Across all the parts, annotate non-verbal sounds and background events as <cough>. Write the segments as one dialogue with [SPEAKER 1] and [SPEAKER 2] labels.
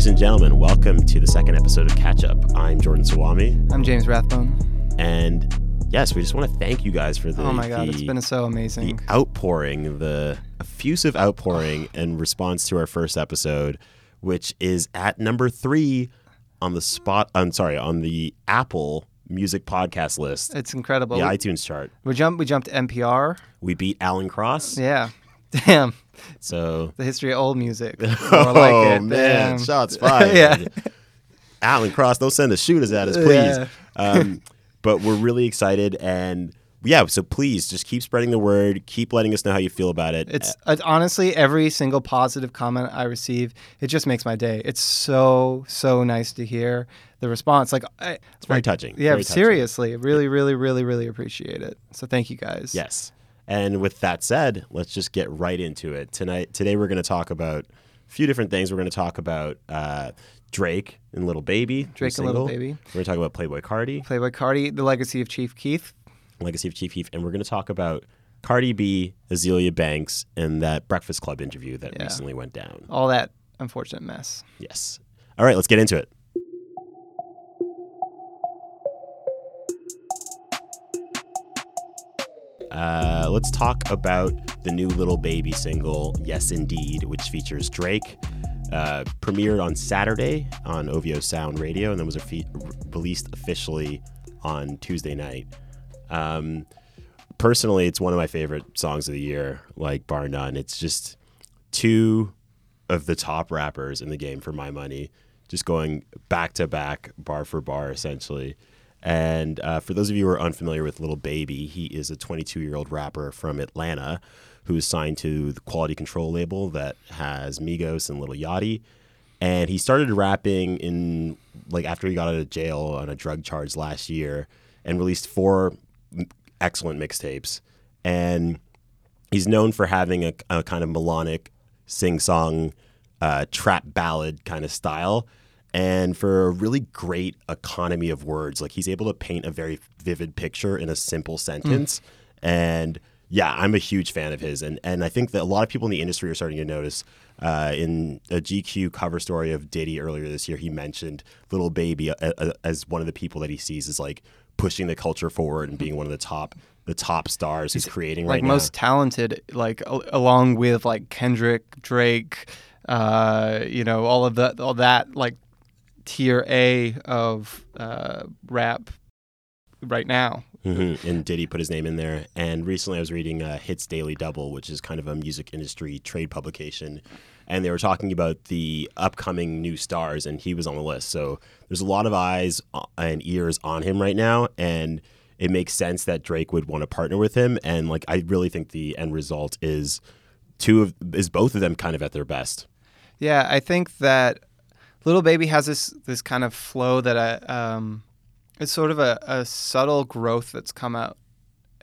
[SPEAKER 1] Ladies and gentlemen, welcome to the second episode of Catch Up. I'm Jordan Sawami.
[SPEAKER 2] I'm James Rathbone.
[SPEAKER 1] And yes, we just want to thank you guys for the
[SPEAKER 2] Oh my god,
[SPEAKER 1] the,
[SPEAKER 2] it's been so amazing.
[SPEAKER 1] the outpouring, the effusive outpouring <sighs> in response to our first episode, which is at number three on the spot. I'm sorry, on the Apple Music Podcast list,
[SPEAKER 2] It's incredible.
[SPEAKER 1] the
[SPEAKER 2] we,
[SPEAKER 1] iTunes chart.
[SPEAKER 2] we jumped we jumped NPR.
[SPEAKER 1] We beat Alan Cross.
[SPEAKER 2] Yeah. <laughs> Damn.
[SPEAKER 1] So
[SPEAKER 2] The history of old music. <laughs>
[SPEAKER 1] Oh
[SPEAKER 2] like it.
[SPEAKER 1] man,
[SPEAKER 2] Damn.
[SPEAKER 1] shots <laughs> fired.
[SPEAKER 2] Yeah.
[SPEAKER 1] Alan Cross, don't send the shooters at us, please.
[SPEAKER 2] Yeah.
[SPEAKER 1] Um, but we're really excited, and yeah, so please just keep spreading the word. Keep letting us know how you feel about it.
[SPEAKER 2] It's uh, honestly every single positive comment I receive, it just makes my day. It's so so nice to hear the response. Like I,
[SPEAKER 1] it's very touching.
[SPEAKER 2] yeah,
[SPEAKER 1] very touching.
[SPEAKER 2] seriously, really really really really appreciate it. So thank you guys.
[SPEAKER 1] Yes. And with that said, let's just get right into it. Tonight, today, we're going to talk about a few different things. We're going to talk about uh, Drake and Lil Baby.
[SPEAKER 2] Drake and
[SPEAKER 1] Lil.
[SPEAKER 2] Baby.
[SPEAKER 1] We're going to talk about Playboi Carti,
[SPEAKER 2] Playboi Carti, the legacy of Chief Keef.
[SPEAKER 1] Legacy of Chief Keef. and we're going to talk about Cardi B, Azealia Banks, and that Breakfast Club interview that
[SPEAKER 2] Yeah.
[SPEAKER 1] recently went down.
[SPEAKER 2] All that unfortunate mess.
[SPEAKER 1] Yes. All right, let's get into it. Uh, let's talk about the new Lil Baby single, Yes Indeed, which features Drake. Uh, premiered on Saturday on OVO Sound Radio and then was released officially on Tuesday night. Um, personally, it's one of my favorite songs of the year, like bar none. It's just two of the top rappers in the game for my money, just going back to back, bar for bar, essentially. And uh, for those of you who are unfamiliar with Lil Baby, he is a 22 year old rapper from Atlanta who is signed to the Quality Control label that has Migos and Lil Yachty. And he started rapping in like after he got out of jail on a drug charge last year and released four excellent mixtapes. And he's known for having a, a kind of melodic sing-song uh, trap ballad kind of style and for a really great economy of words like he's able to paint a very vivid picture in a simple sentence. And yeah i'm a huge fan of his. And, and i think that a lot of people in the industry are starting to notice uh, in a gq cover story of diddy earlier this year he mentioned Lil Baby uh, uh, as one of the people that he sees as like pushing the culture forward and being one of the top the top stars he's creating right
[SPEAKER 2] like
[SPEAKER 1] right
[SPEAKER 2] most
[SPEAKER 1] now.
[SPEAKER 2] talented, like al- along with like Kendrick, Drake, uh, you know, all of that, all that like tier A of uh, rap right now.
[SPEAKER 1] hmm And Diddy put his name in there. And recently I was reading uh, Hits Daily Double, which is kind of a music industry trade publication. And they were talking about the upcoming new stars, and he was on the list. So there's a lot of eyes uh, and ears on him right now. And it makes sense that Drake would want to partner with him. And like, I really think the end result is two of, is both of them kind of at their best.
[SPEAKER 2] Yeah, I think that Lil Baby has this this kind of flow that I um, it's sort of a, a subtle growth that's come out.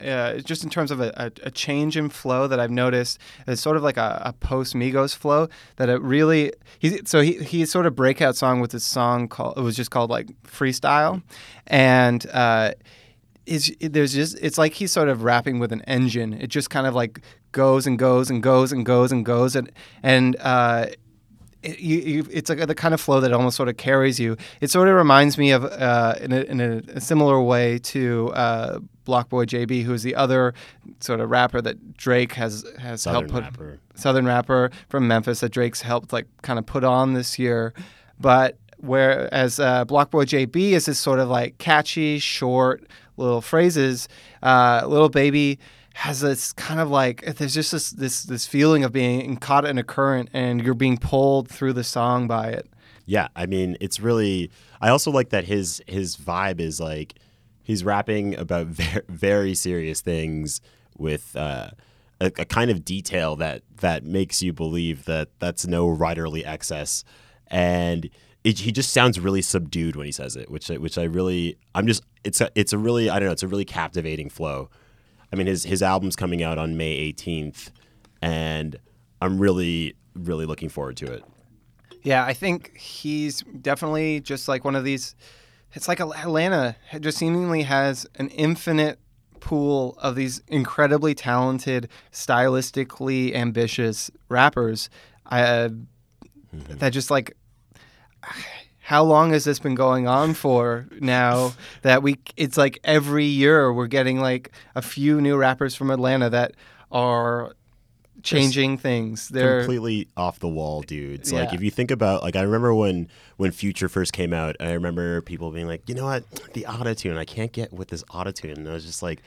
[SPEAKER 2] Uh, just in terms of a, a, a change in flow that I've noticed, it's sort of like a, a post Migos flow that it really. He, so he he sort of breakout song with this song called it was just called like freestyle, and uh, is there's just it's like he's sort of rapping with an engine. It just kind of like goes and goes and goes and goes and goes and and uh, it, you, you, it's like the kind of flow that almost sort of carries you. It sort of reminds me of uh, in, a, in a, similar way to uh, Blockboy JB, who is the other sort of rapper that Drake has has
[SPEAKER 1] Southern
[SPEAKER 2] helped put
[SPEAKER 1] rapper.
[SPEAKER 2] Southern rapper from Memphis that Drake's helped like kind of put on this year, but whereas uh, Blockboy JB is this sort of like catchy, short little phrases, uh, Lil Baby has this kind of like there's just this this this feeling of being caught in a current and you're being pulled through the song by it.
[SPEAKER 1] Yeah, I mean, it's really. I also like that his his vibe is like he's rapping about <laughs> very, very serious things with uh, a, a kind of detail that that makes you believe that that's no writerly excess, and it, he just sounds really subdued when he says it, which which I really I'm just it's a it's a really I don't know it's a really captivating flow. I mean his his album's coming out on May 18th, and I'm really really looking forward to it.
[SPEAKER 2] Yeah, I think he's definitely just like one of these. It's like Atlanta just seemingly has an infinite pool of these incredibly talented, stylistically ambitious rappers. I, uh, mm-hmm. that just like how long has this been going on for now <laughs> that we it's like every year we're getting like a few new rappers from Atlanta that are changing things. They're
[SPEAKER 1] completely off the wall dudes. Like if you think about like I remember when when Future first came out, I remember people being like, "You know what? The autotune, I can't get with this autotune." And I was just like,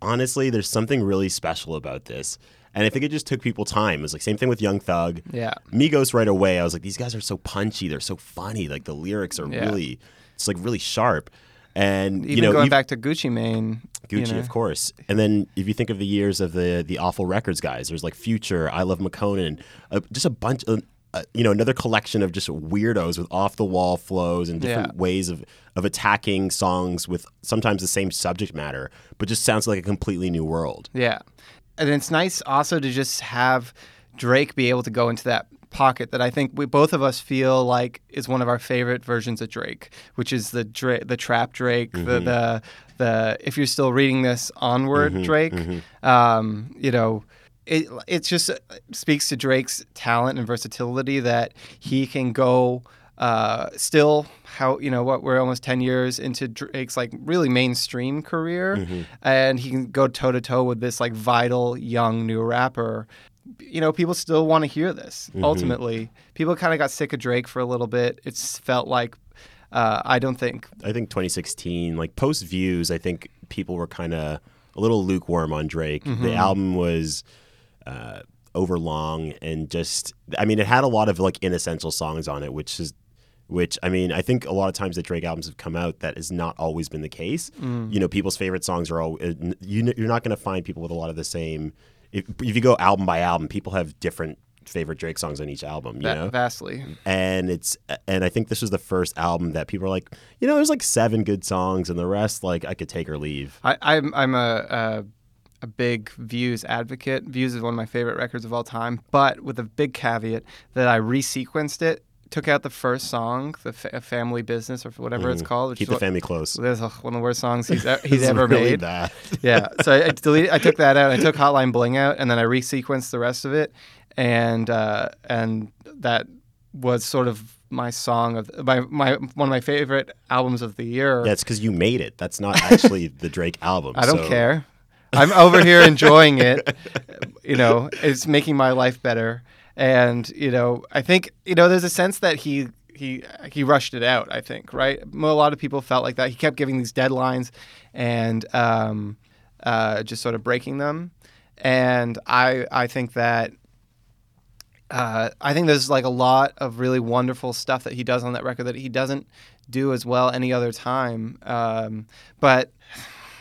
[SPEAKER 1] honestly, there's something really special about this. And I think it just took people time. It was like same thing with Young Thug.
[SPEAKER 2] yeah.
[SPEAKER 1] Migos right away. I was like, these guys are so punchy. They're so funny. Like the lyrics are
[SPEAKER 2] Yeah.
[SPEAKER 1] really, it's like really sharp. And
[SPEAKER 2] Even
[SPEAKER 1] you know,
[SPEAKER 2] going back to Gucci Mane, you
[SPEAKER 1] Gucci,
[SPEAKER 2] know,
[SPEAKER 1] of course. And then if you think of the years of the the awful records guys, there's like Future, iLoveMakonnen, uh, just a bunch of. Uh, you know, another collection of just weirdos with off the wall flows and different
[SPEAKER 2] Yeah.
[SPEAKER 1] ways of, of attacking songs with sometimes the same subject matter, but just sounds like a completely new world.
[SPEAKER 2] Yeah. And it's nice also to just have Drake be able to go into that pocket that I think we both of us feel like is one of our favorite versions of Drake, which is the Dra- the trap Drake, the mm-hmm. the the if you're still reading this onward mm-hmm, Drake. Mm-hmm. Um, you know, it it just speaks to Drake's talent and versatility that he can go uh, still how you know what we're almost 10 years into Drake's like really mainstream career. And he can go toe to toe with this like vital young new rapper. You know people still want to hear this ultimately. People kind of got sick of Drake for a little bit. It's felt like uh, I don't think
[SPEAKER 1] I think 2016, like post views, I think people were kind of a little lukewarm on Drake.
[SPEAKER 2] Mm-hmm.
[SPEAKER 1] The album was uh, overlong and just, I mean, it had a lot of like inessential songs on it, which is, which I mean, I think a lot of times that Drake albums have come out, that has not always been the case.
[SPEAKER 2] Mm.
[SPEAKER 1] You know, people's favorite songs are all, you, you're not going to find people with a lot of the same. If, if you go album by album, people have different favorite Drake songs on each album. You
[SPEAKER 2] va-
[SPEAKER 1] know,
[SPEAKER 2] vastly
[SPEAKER 1] and it's and I think this was the first album that people are like, you know, there's like seven good songs, and the rest like I could take or leave.
[SPEAKER 2] I, I'm I'm a, a a big Views advocate. Views is one of my favorite records of all time, but with a big caveat that I resequenced it, took out the first song, the fa- Family Business or whatever it's called. Which
[SPEAKER 1] Keep the
[SPEAKER 2] what-
[SPEAKER 1] family close.
[SPEAKER 2] That's one of the worst songs he's <laughs> he's ever
[SPEAKER 1] really
[SPEAKER 2] made.
[SPEAKER 1] bad. <laughs>
[SPEAKER 2] yeah. So I, I deleted. I took that out. I took Hotline Bling out, and then I resequenced the rest of it, and uh, and that was sort of my song of my my one of my favorite albums of the year.
[SPEAKER 1] Yeah, it's because you made it. That's not actually <laughs> the Drake album.
[SPEAKER 2] I don't
[SPEAKER 1] so-
[SPEAKER 2] care. I'm over here enjoying it. You know, it's making my life better. And you know, I think you know, there's a sense that he he he rushed it out. I think right. A lot of people felt like that. He kept giving these deadlines and um, uh, just sort of breaking them. And I I think that. Uh, I think there's like a lot of really wonderful stuff that he does on that record that he doesn't do as well any other time. Um, but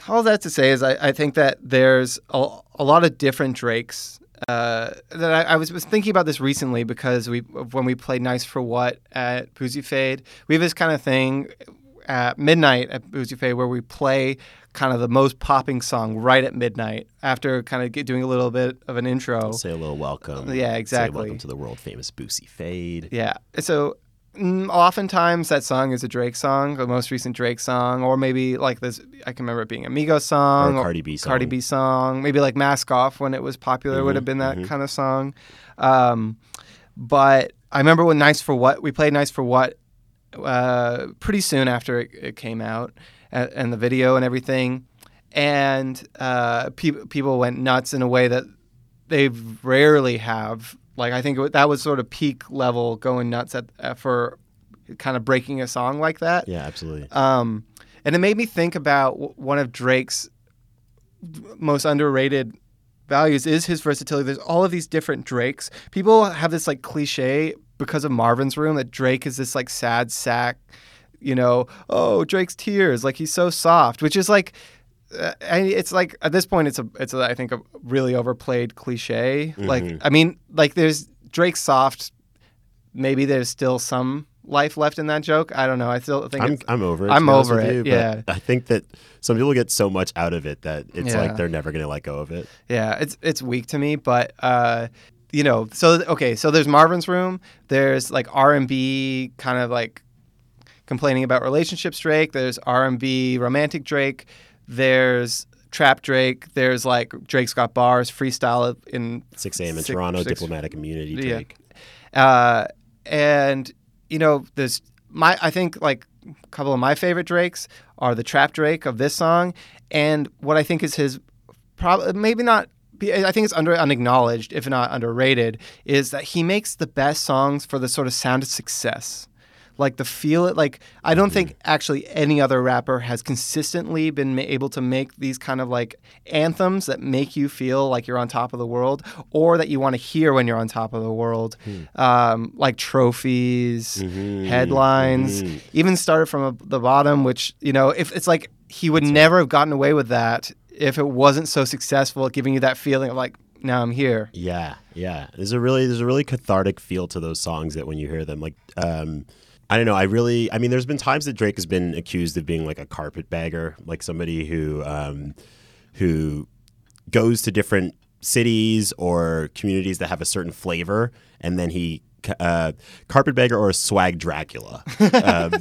[SPEAKER 2] all that to say is I, I think that there's a, a lot of different Drakes. Uh, that I, I was, was thinking about this recently because we when we played Nice for What at Boosie Fade, we have this kind of thing at midnight at Boosie Fade where we play kind of the most popping song right at midnight after kind of get, doing a little bit of an intro.
[SPEAKER 1] Say a little welcome.
[SPEAKER 2] Yeah,
[SPEAKER 1] Say
[SPEAKER 2] exactly.
[SPEAKER 1] welcome to the world famous Boosie Fade.
[SPEAKER 2] Yeah. So oftentimes that song is a Drake song, the most recent Drake song, or maybe like this. I can remember it being a Migos song,
[SPEAKER 1] Or a Cardi B song.
[SPEAKER 2] Cardi B song, maybe like "Mask Off" when it was popular would have been that kind of song. Um, but I remember when "Nice for What" we played "Nice for What" uh, pretty soon after it, it came out, and, and the video and everything, and uh, pe- people went nuts in a way that they rarely have. Like I think that was sort of peak level going nuts at, uh, for kind of breaking a song like that.
[SPEAKER 1] Yeah, absolutely.
[SPEAKER 2] Um, and it made me think about w- one of Drake's most underrated values is his versatility. There's all of these different Drakes. People have this like cliche because of Marvin's Room that Drake is this like sad sack, you know, oh, Drake's tears, like he's so soft, which is like uh, and it's like at this point it's a it's a, I think a really overplayed cliche. Like I mean, like there's Drake soft maybe there's still some life left in that joke. I don't know. I still think
[SPEAKER 1] I'm, I'm over it.
[SPEAKER 2] I'm over it,
[SPEAKER 1] you, but
[SPEAKER 2] yeah.
[SPEAKER 1] I think that some people get so much out of it that it's
[SPEAKER 2] Yeah.
[SPEAKER 1] like they're never going to let go of it.
[SPEAKER 2] Yeah, it's it's weak to me, but uh, you know, so okay, so there's Marvin's Room. There's like R and B, kind of like complaining about relationships. Drake. There's R and B romantic Drake. There's trap Drake. There's like Drake's got bars, freestyle in
[SPEAKER 1] 6 a.m. in
[SPEAKER 2] Six-
[SPEAKER 1] Toronto,
[SPEAKER 2] six-
[SPEAKER 1] diplomatic immunity,
[SPEAKER 2] Yeah. Uh, and you know there's my I think like a couple of my favorite Drakes are the Trap Drake of this song, and what I think is his probably maybe not. I think it's under unacknowledged, if not underrated, is that he makes the best songs for the sort of sound of success like the feel it like i don't think actually any other rapper has consistently been ma- able to make these kind of like anthems that make you feel like you're on top of the world or that you want to hear when you're on top of the world. Um, like trophies headlines even started from a, the bottom which you know if it's like he would never have gotten away with that if it wasn't so successful at giving you that feeling of like now i'm here.
[SPEAKER 1] Yeah, yeah. There's a really there's a really cathartic feel to those songs that when you hear them, like um, I don't know. I really, I mean, there's been times that Drake has been accused of being like a carpetbagger, like somebody who um, who goes to different cities or communities that have a certain flavor, and then he uh, carpetbagger or a swag Dracula, <laughs> um,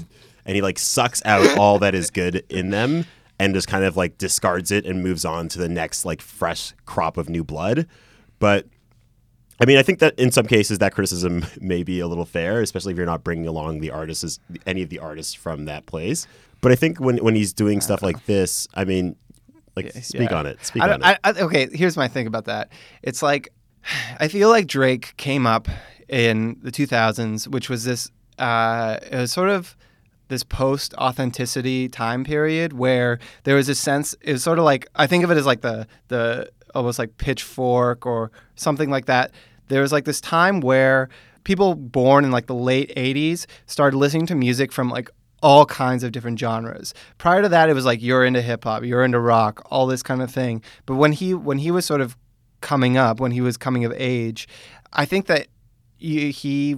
[SPEAKER 1] and he like sucks out all that is good in them and just kind of like discards it and moves on to the next like fresh crop of new blood. But I mean, I think that in some cases that criticism <laughs> may be a little fair, especially if you're not bringing along the artists, any of the artists from that place. But I think when when he's doing stuff like this, I mean, like speak
[SPEAKER 2] Yeah.
[SPEAKER 1] on it. Speak
[SPEAKER 2] I
[SPEAKER 1] on it.
[SPEAKER 2] I, okay, here's my thing about that. It's like <sighs> I feel like Drake came up in the 2000s, which was this uh, it was sort of this post authenticity time period where there was a sense it was sort of like I think of it as like the the almost like pitchfork or something like that. There was like this time where people born in like the late 80s started listening to music from like all kinds of different genres. Prior to that, it was like you're into hip hop, you're into rock, all this kind of thing. But when he when he was sort of coming up, when he was coming of age, I think that he,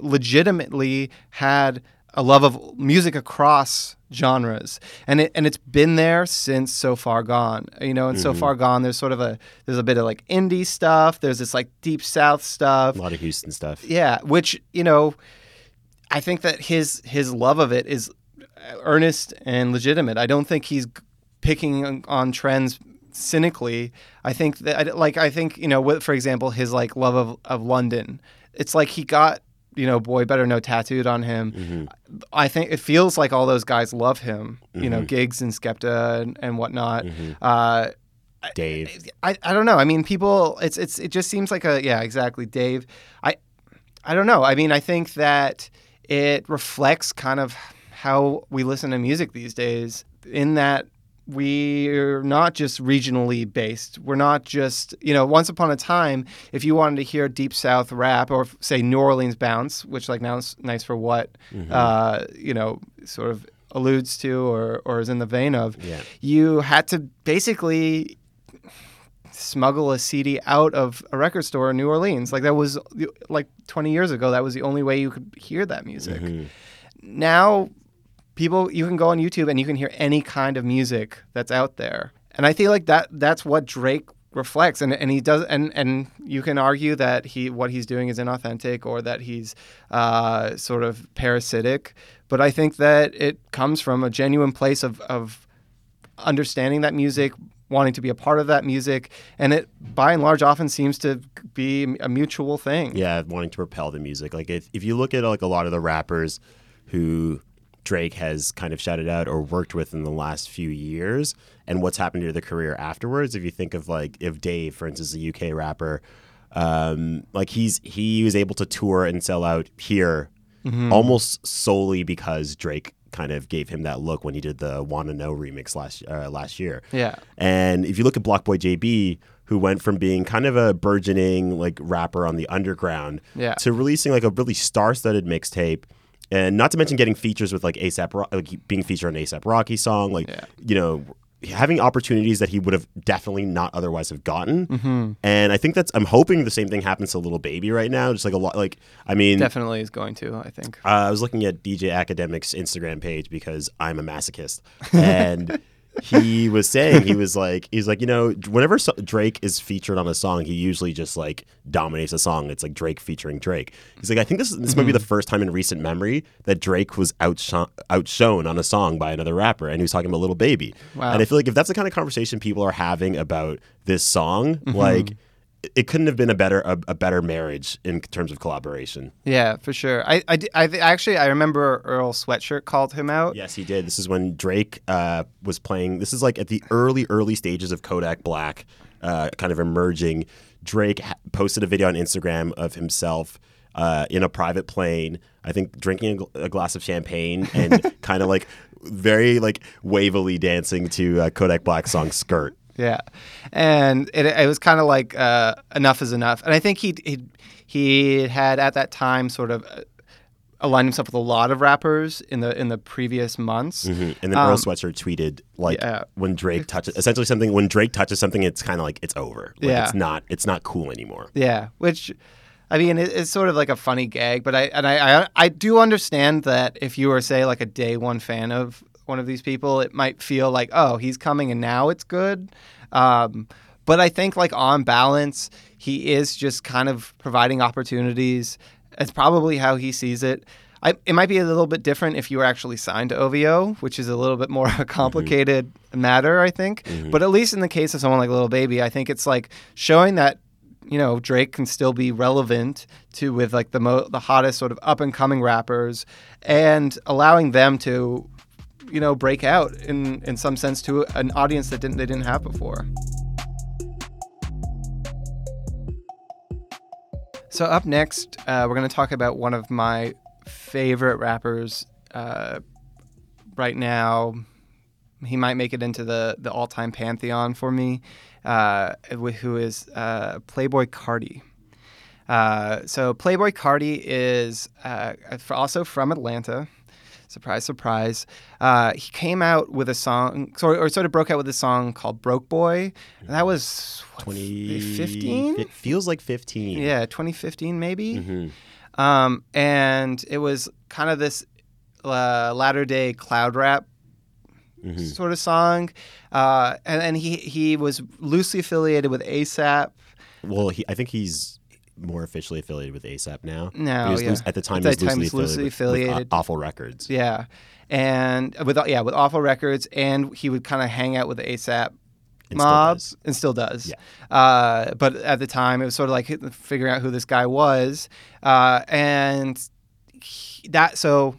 [SPEAKER 2] legitimately had a love of music across genres and it and it's been there since so far gone you know and so mm-hmm. far gone there's sort of a there's a bit of like indie stuff there's this like deep south stuff
[SPEAKER 1] a lot of Houston stuff.
[SPEAKER 2] yeah, which you know, I think that his his love of it is earnest and legitimate. I don't think he's picking on- on trends cynically. I think that like I think you know, for example, his like love of of London. It's like he got you know, boy better know tattooed on him. Mm-hmm. I think it feels like all those guys love him. You know, mm-hmm. Giggs and Skepta and, and whatnot. Mm-hmm. Uh,
[SPEAKER 1] Dave.
[SPEAKER 2] I, I don't know. I mean, people. It's it's it just seems like a yeah, exactly, Dave. I I don't know. I mean, I think that it reflects kind of how we listen to music these days. In that we're not just regionally based. We're not just you know. Once upon a time, if you wanted to hear deep South rap or say New Orleans bounce, which like now is nice for what, uh, you know, sort of alludes to or or is in the vein of,
[SPEAKER 1] Yeah.
[SPEAKER 2] you had to basically smuggle a CD out of a record store in New Orleans. Like that was like 20 years ago. That was the only way you could hear that music. Now, people you can go on YouTube and you can hear any kind of music that's out there. And I feel like that that's what Drake reflects and, and he does and and you can argue that he what he's doing is inauthentic or that he's uh, sort of parasitic but i think that it comes from a genuine place of, of understanding that music wanting to be a part of that music and it by and large often seems to be a mutual thing
[SPEAKER 1] yeah, wanting to propel the music. Like if, if you look at like a lot of the rappers who Drake has kind of shouted out or worked with in the last few years and what's happened to their career afterwards, if you think of like if Dave, for instance, a UK rapper, um, like he's he was able to tour and sell out here almost solely because Drake kind of gave him that look when he did the "Wanna Know" remix last uh, last year.
[SPEAKER 2] Yeah.
[SPEAKER 1] And if you look at Blockboy JB, who went from being kind of a burgeoning like rapper on the underground
[SPEAKER 2] Yeah.
[SPEAKER 1] to releasing like a really star-studded mixtape, and not to mention getting features with like ASAP, like being featured on ASAP Rocky song, like
[SPEAKER 2] Yeah.
[SPEAKER 1] you know. Having opportunities that he would have definitely not otherwise have gotten,
[SPEAKER 2] Mm-hmm.
[SPEAKER 1] and I think that's. I'm hoping the same thing happens to Lil Baby right now. Just like a lot, like I mean,
[SPEAKER 2] definitely is going to i think
[SPEAKER 1] uh, I was looking at DJ Akademiks's Instagram page because I'm a masochist, <laughs> and he was saying he was like he's like you know whenever so- Drake is featured on a song, he usually just like dominates a song. It's like Drake featuring Drake. He's like I think this this might be mm-hmm. the first time in recent memory that Drake was outshone outshone on a song by another rapper, and he was talking about Lil Baby.
[SPEAKER 2] Wow.
[SPEAKER 1] And I feel like if that's the kind of conversation people are having about this song, mm-hmm. like it couldn't have been a better a, a better marriage in terms of collaboration.
[SPEAKER 2] Yeah, for sure. I, I, I actually I remember Earl Sweatshirt called him out.
[SPEAKER 1] Yes, he did. This is when Drake uh, was playing. This is like at the early early stages of Kodak Black, uh, kind of emerging. Drake posted a video on Instagram of himself uh, in a private plane. I think drinking a, gl- a glass of champagne and <laughs> kind of like very like wavily dancing to uh, Kodak Black song "Skrt."
[SPEAKER 2] Yeah, and it, it was kind of like uh, enough is enough. And I think he he he had at that time sort of uh, aligned himself with a lot of rappers in the in the previous months.
[SPEAKER 1] Mhm. And then Earl Sweatshirt tweeted like
[SPEAKER 2] Um, yeah.
[SPEAKER 1] when Drake <laughs> touches essentially something when Drake touches something, it's kind of like it's over. Like,
[SPEAKER 2] Yeah.
[SPEAKER 1] it's not it's not cool anymore.
[SPEAKER 2] Yeah, which I mean it, it's sort of like a funny gag, but I and I, I I do understand that if you were say like a day one fan of one of these people, it might feel like oh he's coming and now it's good. Um, but I think like on balance, he is just kind of providing opportunities. It's probably how he sees it. I, it might be a little bit different if you were actually signed to OVO, which is a little bit more of <laughs> a complicated matter, I think. But at least in the case of someone like Lil Baby, I think it's like showing that you know Drake can still be relevant to with like the mo- the hottest sort of up and coming rappers, and allowing them to you know break out in in some sense to an audience that didn't they didn't have before. So up next, uh, we're going to talk about one of my favorite rappers uh, right now. He might make it into the the all time pantheon for me, uh, who is uh, Playboi Carti. Uh, so Playboi Carti is uh, also from Atlanta. Surprise, surprise. Uh, he came out with a song, sort or sort of broke out with a song called "Broke Boy." And that was
[SPEAKER 1] 2015? It feels like 15.
[SPEAKER 2] Yeah, 2015 maybe.
[SPEAKER 1] Mhm.
[SPEAKER 2] Um, and it was kind of this uh, latter day cloud rap
[SPEAKER 1] Mhm.
[SPEAKER 2] sort of song. Uh, and, and he, he was loosely affiliated with ASAP.
[SPEAKER 1] Well, he, I think he's more officially affiliated with ASAP now.
[SPEAKER 2] No,
[SPEAKER 1] he was
[SPEAKER 2] yeah.
[SPEAKER 1] loose- at the time,
[SPEAKER 2] At
[SPEAKER 1] he was
[SPEAKER 2] time,
[SPEAKER 1] loosely,
[SPEAKER 2] loosely
[SPEAKER 1] affiliated, with-
[SPEAKER 2] affiliated.
[SPEAKER 1] with Aw- Awful Records.
[SPEAKER 2] Yeah. And with yeah, with awful records, and he would kind of hang out with the ASAP
[SPEAKER 1] And still
[SPEAKER 2] and still does.
[SPEAKER 1] Yeah.
[SPEAKER 2] Uh, but at the time, it was sort of like figuring out who this guy was, uh, and he- that. So,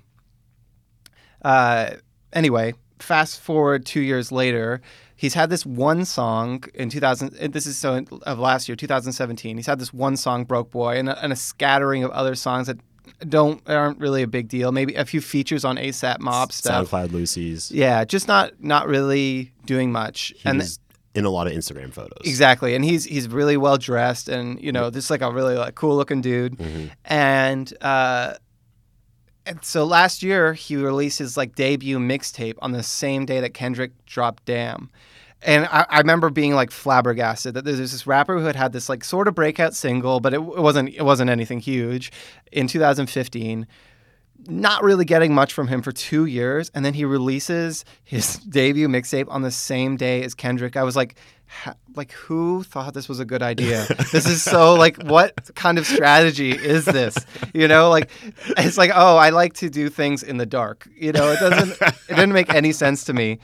[SPEAKER 2] uh, anyway, fast forward two years later. He's had this one song in 2000. This is so of last year, 2017. He's had this one song, "Broke Boy," and a, and a scattering of other songs that don't aren't really a big deal. Maybe a few features on ASAP Mob stuff.
[SPEAKER 1] SoundCloud Lucy's.
[SPEAKER 2] Yeah, just not not really doing much.
[SPEAKER 1] He
[SPEAKER 2] and
[SPEAKER 1] was in a lot of Instagram photos.
[SPEAKER 2] exactly, and he's he's really well dressed, and you know, just like a really like cool looking dude.
[SPEAKER 1] Mhm.
[SPEAKER 2] And uh, and so last year he released his like debut mixtape on the same day that Kendrick dropped "Damn." And I, I remember being like flabbergasted that there's this rapper who had had this like sort of breakout single, but it, it wasn't it wasn't anything huge in 2015 not really getting much from him for two years, and then he releases his <laughs> debut mixtape on the same day as Kendrick. I was like, ha- like who thought this was a good idea? this is so like, what kind of strategy is this? You know, like it's like, oh, I like to do things in the dark. You know, it doesn't, it didn't make any sense to me.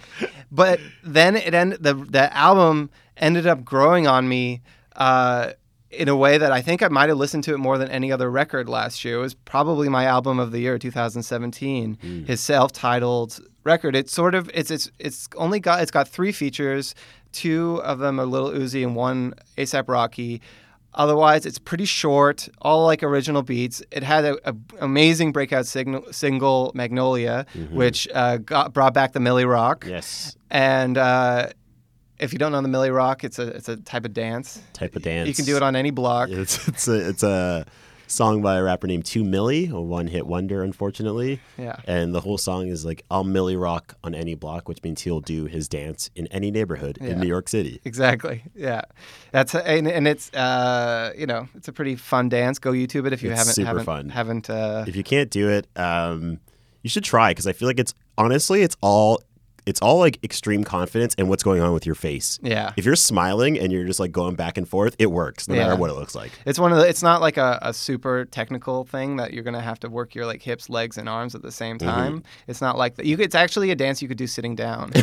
[SPEAKER 2] But then it ended. The the album ended up growing on me. Uh, in a way that I think I might have listened to it more than any other record last year. It was probably my album of the year, 2017. His self-titled record. It's sort of it's it's it's only got it's got three features. Two of them are Lil Uzi and one ASAP Rocky. Otherwise, it's pretty short, all like original beats. It had an amazing breakout signal, single, Magnolia, which uh, got, brought back the Milly Rock.
[SPEAKER 1] Yes.
[SPEAKER 2] And uh, if you don't know the Milly Rock, it's a it's a type of dance.
[SPEAKER 1] Type of dance.
[SPEAKER 2] You can do it on any block.
[SPEAKER 1] It's it's a it's a song by a rapper named Two Milly, a one hit wonder, unfortunately.
[SPEAKER 2] Yeah.
[SPEAKER 1] And the whole song is like, I'll Milly rock on any block, which means he'll do his dance in any neighborhood
[SPEAKER 2] Yeah.
[SPEAKER 1] in New York City.
[SPEAKER 2] Exactly. Yeah. That's and, and it's uh you know it's a pretty fun dance. Go YouTube it if you
[SPEAKER 1] It's
[SPEAKER 2] haven't
[SPEAKER 1] super
[SPEAKER 2] haven't
[SPEAKER 1] fun.
[SPEAKER 2] haven't uh
[SPEAKER 1] If you can't do it, um, you should try because I feel like it's honestly, it's all it's all like extreme confidence and what's going on with your face.
[SPEAKER 2] yeah.
[SPEAKER 1] If you're smiling and you're just like going back and forth, it works no
[SPEAKER 2] Yeah.
[SPEAKER 1] matter what it looks like.
[SPEAKER 2] It's one of the. It's not like a, a super technical thing that you're gonna have to work your like hips, legs, and arms at the same
[SPEAKER 1] Mm-hmm.
[SPEAKER 2] time. It's not like that. You. could- It's actually a dance you could do sitting down, <laughs>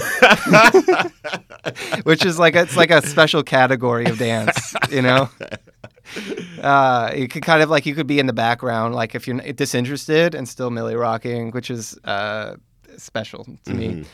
[SPEAKER 2] which is like it's like a special category of dance. You know. <laughs> uh, you could kind of like you could be in the background, like if you're disinterested and still Milly rocking, which is uh, special to me.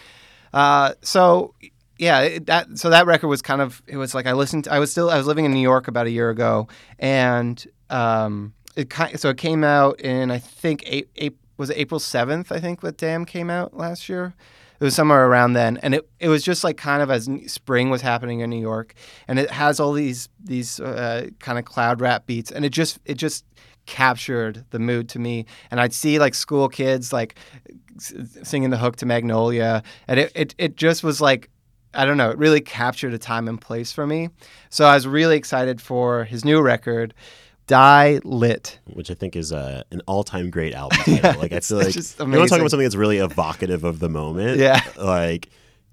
[SPEAKER 2] Uh, so yeah, it, that so that record was kind of it was like I listened. I was still I was living in New York about a year ago, and um, it so it came out in I think eight, was April seventh I think that Damn came out last year. It was somewhere around then, and it, it was just like kind of as spring was happening in New York, and it has all these these uh, kind of cloud rap beats, and it just it just captured the mood to me. And I'd see like school kids like singing the hook to Magnolia, and it, it it just was like I don't know, it really captured a time and place for me. So I was really excited for his new record, Die Lit.
[SPEAKER 1] which I think is uh, an all-time great <laughs> album. title. like I
[SPEAKER 2] it's-
[SPEAKER 1] feel like
[SPEAKER 2] just
[SPEAKER 1] you want to talk about something that's really evocative of the moment.
[SPEAKER 2] Yeah.
[SPEAKER 1] like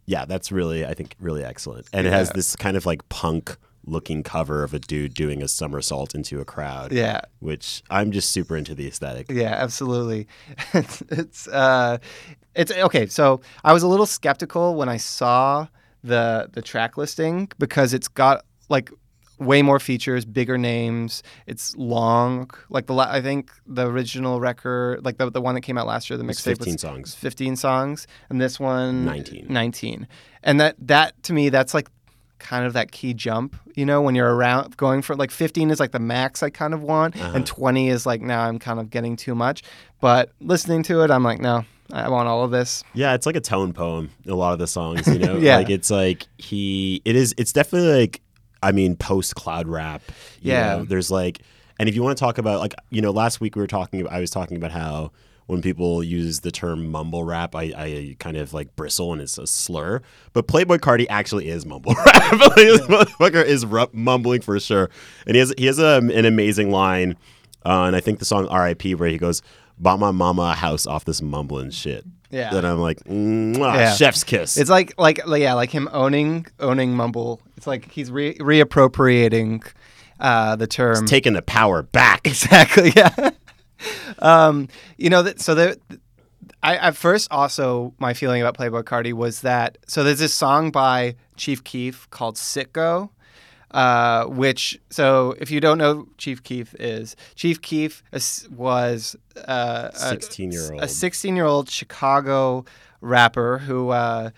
[SPEAKER 1] yeah, that's really I think really excellent, and it has this kind of like punk looking cover of a dude doing a somersault into a crowd.
[SPEAKER 2] Yeah,
[SPEAKER 1] which I'm just super into the aesthetic.
[SPEAKER 2] yeah, absolutely. <laughs> it's it's uh, it's okay. So I was a little skeptical when I saw the the track listing because it's got like way more features, bigger names. It's long. Like the I think the original record, like the the one that came out last year, the mixtape
[SPEAKER 1] 15
[SPEAKER 2] was
[SPEAKER 1] songs.
[SPEAKER 2] 15 songs, and this one
[SPEAKER 1] 19.
[SPEAKER 2] 19. And that that to me, that's like kind of that key jump. You know, when you're around going for like 15 is like the max I kind of want,
[SPEAKER 1] Uh-huh.
[SPEAKER 2] and 20 is like now I'm kind of getting too much. But listening to it, I'm like, no, I want all of this.
[SPEAKER 1] Yeah, it's like a tone poem. A lot of the songs, you know, <laughs>
[SPEAKER 2] Yeah.
[SPEAKER 1] like it's like he. It is. It's definitely like. I mean, post cloud rap. you
[SPEAKER 2] Yeah.
[SPEAKER 1] know, there's like, and if you want to talk about like, you know, last week we were talking. I was talking about how when people use the term mumble rap, I, I kind of like bristle and it's a slur. But Playboi Carti actually is mumble <laughs> rap. <laughs> like, this motherfucker is ru- mumbling for sure, and he has he has a, an amazing line, uh, and I think the song R.I.P. where he goes. Bought my mama a house off this mumbling shit.
[SPEAKER 2] Yeah.
[SPEAKER 1] Then I'm like,
[SPEAKER 2] Yeah.
[SPEAKER 1] chef's kiss.
[SPEAKER 2] It's like like like, yeah, like him owning owning mumble. It's like he's re- reappropriating uh, the term.
[SPEAKER 1] taking the power back. <laughs>
[SPEAKER 2] exactly. Yeah. <laughs> um, you know that. So the. I at first also my feeling about Playboi Carti was that so there's this song by Chief Keef called Citgo, uh, which so if you don't know Chief Keef is Chief Keef was uh, a-
[SPEAKER 1] 16-year-old.
[SPEAKER 2] a 16 year old Chicago rapper who uh,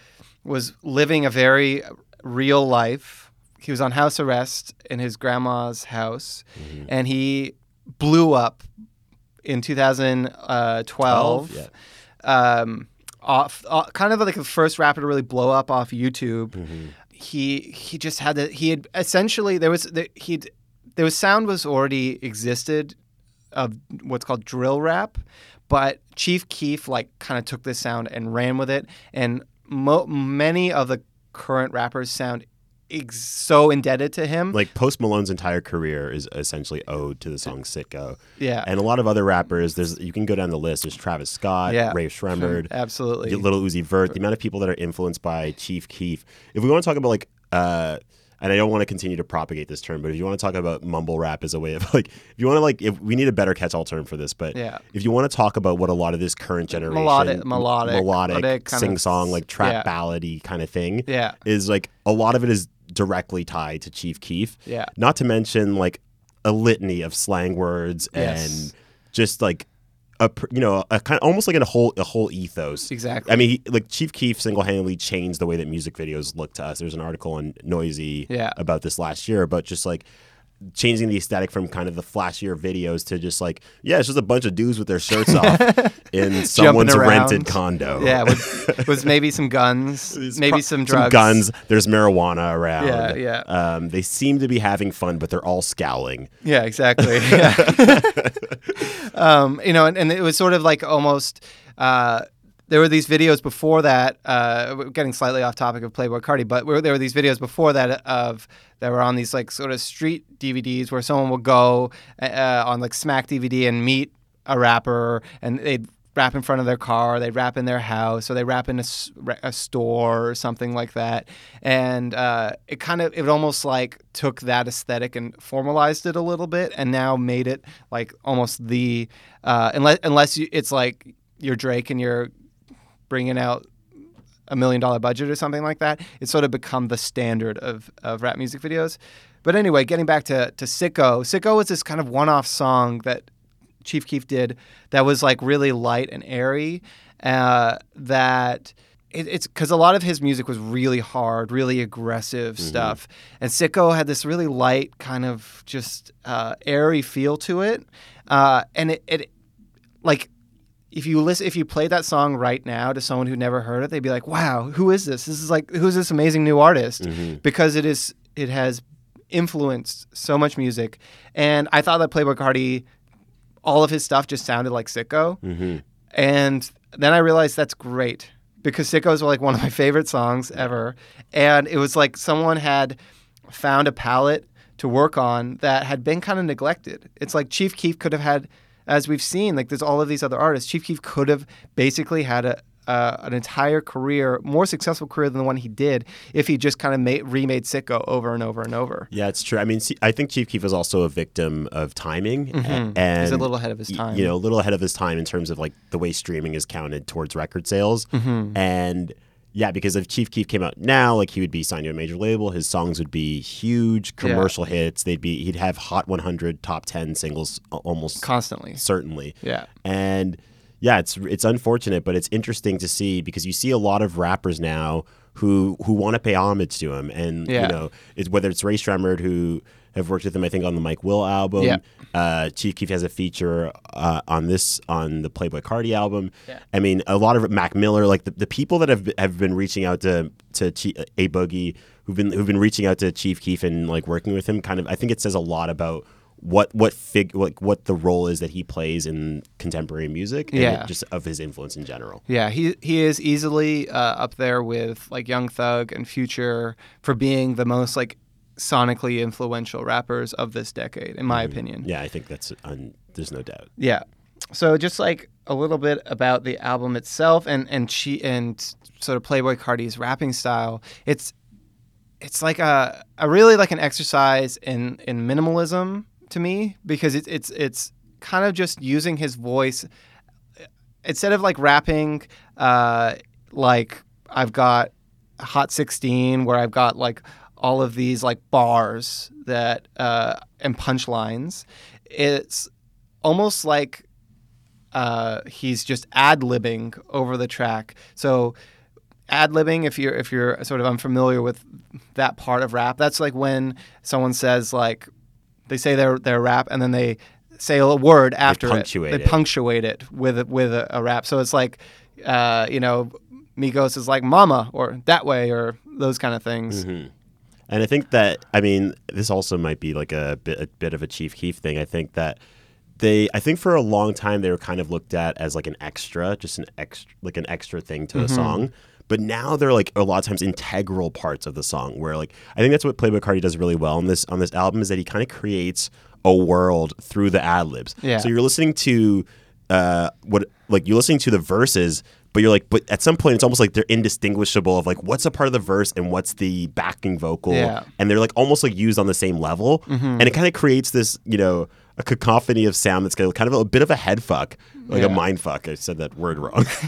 [SPEAKER 2] was living a very real life. He was on house arrest in his grandma's house,
[SPEAKER 1] Mm-hmm.
[SPEAKER 2] and he blew up in 2012.
[SPEAKER 1] Yeah.
[SPEAKER 2] Um, off, uh, kind of like the first rapper to really blow up off YouTube.
[SPEAKER 1] Mm-hmm.
[SPEAKER 2] He he just had the he had essentially there was the, he'd there was sound was already existed of what's called drill rap, but Chief Keef like kind of took this sound and ran with it, and mo- many of the current rappers sound ex- so indebted to him.
[SPEAKER 1] Like Post Malone's entire career is essentially owed to the song "Citgo,"
[SPEAKER 2] yeah,
[SPEAKER 1] and a lot of other rappers. There's you can go down the list. There's Travis Scott,
[SPEAKER 2] Yeah.
[SPEAKER 1] Rae Sremmurd, <laughs>
[SPEAKER 2] absolutely.
[SPEAKER 1] Lil Uzi Vert. The amount of people that are influenced by Chief Keef. If we want to talk about like, uh, and I don't want to continue to propagate this term, but if you want to talk about mumble rap as a way of <laughs> like, if you want to like, if we need a better catch-all term for this, but
[SPEAKER 2] Yeah.
[SPEAKER 1] if you want to talk about what a lot of this current generation
[SPEAKER 2] Melodic- melodic,
[SPEAKER 1] melodic,
[SPEAKER 2] melodic
[SPEAKER 1] sing-song, like trap
[SPEAKER 2] yeah.
[SPEAKER 1] ballady kind of thing,
[SPEAKER 2] Yeah.
[SPEAKER 1] is like a lot of it is directly tied to Chief Keef.
[SPEAKER 2] Yeah.
[SPEAKER 1] Not to mention like a litany of slang words
[SPEAKER 2] Yes.
[SPEAKER 1] and just like a you know a kind of, almost like a whole a whole ethos.
[SPEAKER 2] Exactly.
[SPEAKER 1] I mean, he, like Chief Keef single-handedly changed the way that music videos look to us. There's an article on Noisey
[SPEAKER 2] Yeah.
[SPEAKER 1] about this last year, about just like changing the aesthetic from kind of the flashier videos to just like yeah, it's just a bunch of dudes with their shirts off <laughs> in someone's rented condo.
[SPEAKER 2] Yeah, with, <laughs> with maybe some guns, maybe some drugs,
[SPEAKER 1] guns. There's marijuana around.
[SPEAKER 2] Yeah, yeah.
[SPEAKER 1] Um, they seem to be having fun, but they're all scowling.
[SPEAKER 2] Yeah, exactly. Yeah. <laughs> um, you know, and, and it was sort of like almost. Uh, there were these videos before that. Uh, getting slightly off topic of Playboi Carti, but there were these videos before that of that were on these like sort of street DVDs where someone would go uh, on like Smack DVD and meet a rapper, and they'd rap in front of their car, they'd rap in their house, or they rap in a store or something like that. And uh, it kind of, it almost like took that aesthetic and formalized it a little bit, and now made it like almost the, uh, unless unless you, it's like you're Drake and you're bringing out a million dollar budget or something like that. It's sort of become the standard of, of rap music videos. But anyway, getting back to, to Citgo, Citgo was this kind of one off song that Chief Keef did that was like really light and airy. Uh, that it, it's because a lot of his music was really hard, really aggressive
[SPEAKER 1] Mm-hmm.
[SPEAKER 2] stuff, and Citgo had this really light, kind of just uh, airy feel to it, uh, and it, it like if you listen if you played that song right now to someone who never heard it, they'd be like, "Wow, who is this? This is like who's this amazing new artist?"
[SPEAKER 1] Mm-hmm.
[SPEAKER 2] Because it is it has influenced so much music, and I thought that Playboi Carti, all of his stuff just sounded like Citgo.
[SPEAKER 1] Mm-hmm.
[SPEAKER 2] And then I realized that's great because Citgo is like one of my favorite songs ever. And it was like someone had found a palette to work on that had been kind of neglected. It's like Chief Keef could have had, as we've seen, like there's all of these other artists. Chief Keef could have basically had a, uh, an entire career, more successful career than the one he did, if he just kind of made, remade Citgo over and over and over.
[SPEAKER 1] Yeah, it's true. I mean, see, I think Chief Keef was also a victim of timing, and
[SPEAKER 2] Mm-hmm. He's a little ahead of his time.
[SPEAKER 1] You know, a little ahead of his time in terms of like the way streaming is counted towards record sales,
[SPEAKER 2] Mm-hmm.
[SPEAKER 1] and yeah, because if Chief Keef came out now, like he would be signed to a major label, his songs would be huge commercial hits. They'd be he'd have hot 100, top 10 singles almost
[SPEAKER 2] Constantly.
[SPEAKER 1] certainly.
[SPEAKER 2] Yeah.
[SPEAKER 1] And yeah, it's it's unfortunate, but it's interesting to see because you see a lot of rappers now who who want to pay homage to him, and
[SPEAKER 2] Yeah.
[SPEAKER 1] you know, it's whether it's Rae Sremmurd who have worked with him, I think on the Mike Will album.
[SPEAKER 2] Yeah.
[SPEAKER 1] Uh, Chief Keef has a feature uh, on this on the Playboi Carti album.
[SPEAKER 2] Yeah.
[SPEAKER 1] I mean, a lot of Mac Miller, like the, the people that have have been reaching out to to Chi- a Boogie, who've been who've been reaching out to Chief Keef and like working with him. Kind of, I think it says a lot about what what fig like what the role is that he plays in contemporary music. and
[SPEAKER 2] Yeah.
[SPEAKER 1] just of his influence in general.
[SPEAKER 2] Yeah, he he is easily uh, up there with like Young Thug and Future for being the most like sonically influential rappers of this decade, in my opinion.
[SPEAKER 1] Yeah, I think that's un, there's no doubt.
[SPEAKER 2] Yeah. So just like a little bit about the album itself and and she and sort of Playboi Carti's rapping style. It's it's like a, a really like an exercise in in minimalism to me because it's it's it's kind of just using his voice instead of like rapping uh like I've got Hot 16 where I've got like all of these like bars that uh and punchlines. It's almost like uh, he's just ad libbing over the track. So ad libbing, if you're if you're sort of unfamiliar with that part of rap, that's like when someone says like they say their their rap and then they say a word after
[SPEAKER 1] punctuate
[SPEAKER 2] it. They
[SPEAKER 1] it.
[SPEAKER 2] punctuate it with a- with a, a rap. So it's like uh, you know, Migos is like mama or that way or those kind of things.
[SPEAKER 1] And I think that I mean this also might be like a bit a bit of a Chief Keef thing. I think that they I think for a long time they were kind of looked at as like an extra, just an extra like an extra thing to the song. But now they're like a lot of times integral parts of the song where like I think that's what Playboi Carti does really well on this on this album is that he kind of creates a world through the ad libs.
[SPEAKER 2] Yeah.
[SPEAKER 1] So you're listening to uh what like you're listening to the verses but you're like but at some point it's almost like they're indistinguishable of like what's a part of the verse and what's the backing vocal
[SPEAKER 2] Yeah.
[SPEAKER 1] and they're like almost like used on the same level and it kind of creates this you know a cacophony of sound that's kind of a bit of a head fuck like
[SPEAKER 2] Yeah.
[SPEAKER 1] a mind fuck i said that word wrong <laughs>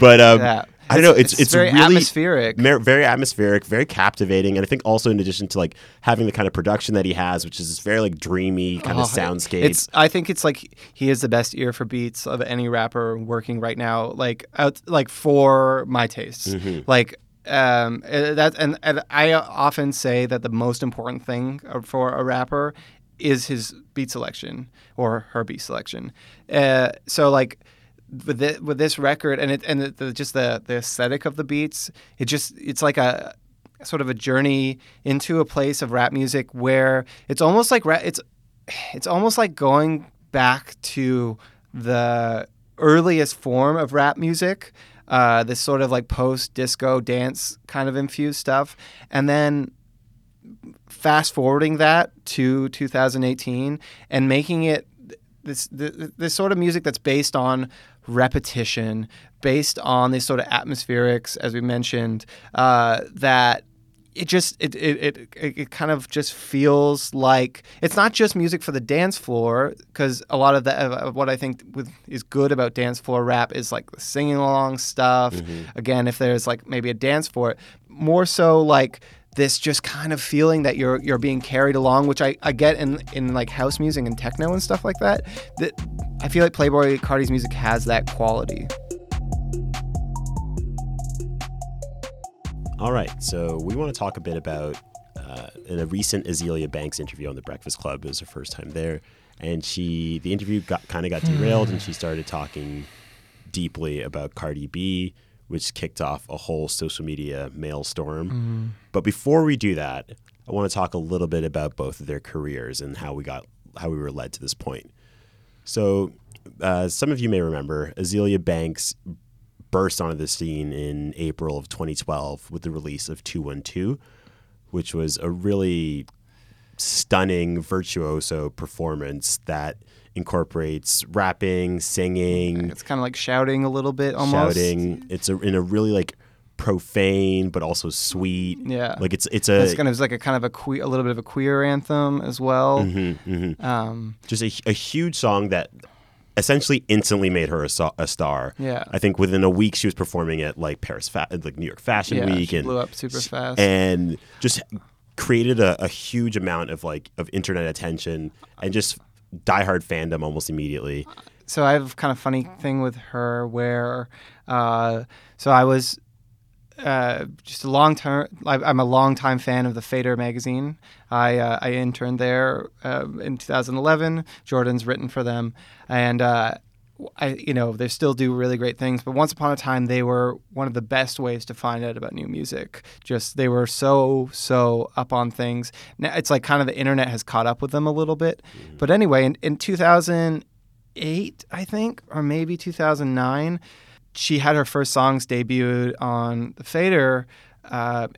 [SPEAKER 1] but um
[SPEAKER 2] Yeah.
[SPEAKER 1] I don't know it's it's,
[SPEAKER 2] very
[SPEAKER 1] really
[SPEAKER 2] atmospheric.
[SPEAKER 1] mer- very atmospheric very captivating and i think also in addition to like having the kind of production that he has which is this very like dreamy kind of
[SPEAKER 2] Oh,
[SPEAKER 1] soundscape
[SPEAKER 2] It's. I think it's like he is the best ear for beats of any rapper working right now. Like out, like for my tastes.
[SPEAKER 1] Mm-hmm.
[SPEAKER 2] Like um uh, that, and, and I often say that the most important thing for a rapper is his beat selection or her beat selection. Uh, so like with it, with this record and it and the, the, just the the aesthetic of the beats, it just it's like a sort of a journey into a place of rap music where it's almost like it's it's almost like going back to the earliest form of rap music, uh, this sort of like post disco dance kind of infused stuff, and then fast forwarding that to 2018 and making it this, this this sort of music that's based on repetition, based on these sort of atmospherics, as we mentioned, uh, that it just it, it it it kind of just feels like it's not just music for the dance floor because a lot of the of what I think with is good about dance floor rap is like the singing along stuff. Again, if there's like maybe a dance for it, more so like this just kind of feeling that you're you're being carried along, which I, I get in in like house music and techno and stuff like that. That I feel like Playboi Carti's music has that quality.
[SPEAKER 1] All right, so we want to talk a bit about uh, in a recent Azealia Banks interview on the Breakfast Club. It was her first time there, and she the interview got kind of got derailed, and she started talking deeply about Cardi B, which kicked off a whole social media maelstrom. But before we do that, I want to talk a little bit about both of their careers and how we got how we were led to this point. So, uh, some of you may remember Azealia Banks burst onto the scene in April of 2012 with the release of 212, which was a really stunning virtuoso performance that incorporates rapping, singing,
[SPEAKER 2] It's kind of like shouting a little bit almost.
[SPEAKER 1] shouting. It's a, in a really like profane but also sweet.
[SPEAKER 2] Yeah.
[SPEAKER 1] Like it's it's a
[SPEAKER 2] It's kind of it's like a kind of a que- a little bit of a queer anthem as well.
[SPEAKER 1] Mm-hmm,
[SPEAKER 2] Um,
[SPEAKER 1] just a, a huge song that essentially instantly made her a, so- a star.
[SPEAKER 2] Yeah.
[SPEAKER 1] I think within a week she was performing at like Paris, fa- like New York Fashion
[SPEAKER 2] yeah,
[SPEAKER 1] Week, and
[SPEAKER 2] blew up super fast.
[SPEAKER 1] and just created a, a huge amount of like of internet attention and just diehard fandom almost immediately.
[SPEAKER 2] so I have kind of funny thing with her where, uh, so I was uh, just a long term. I'm a long time fan of the Fader magazine. I uh, I interned there uh, in 2011. Jordan's written for them, and. Uh, I, you know, they still do really great things, but once upon a time, they were one of the best ways to find out about new music. Just they were so so up on things. Now it's like kind of the internet has caught up with them a little bit. But anyway, in, in 2008, I think, or maybe 2009, she had her first songs debuted on the Fader, uh,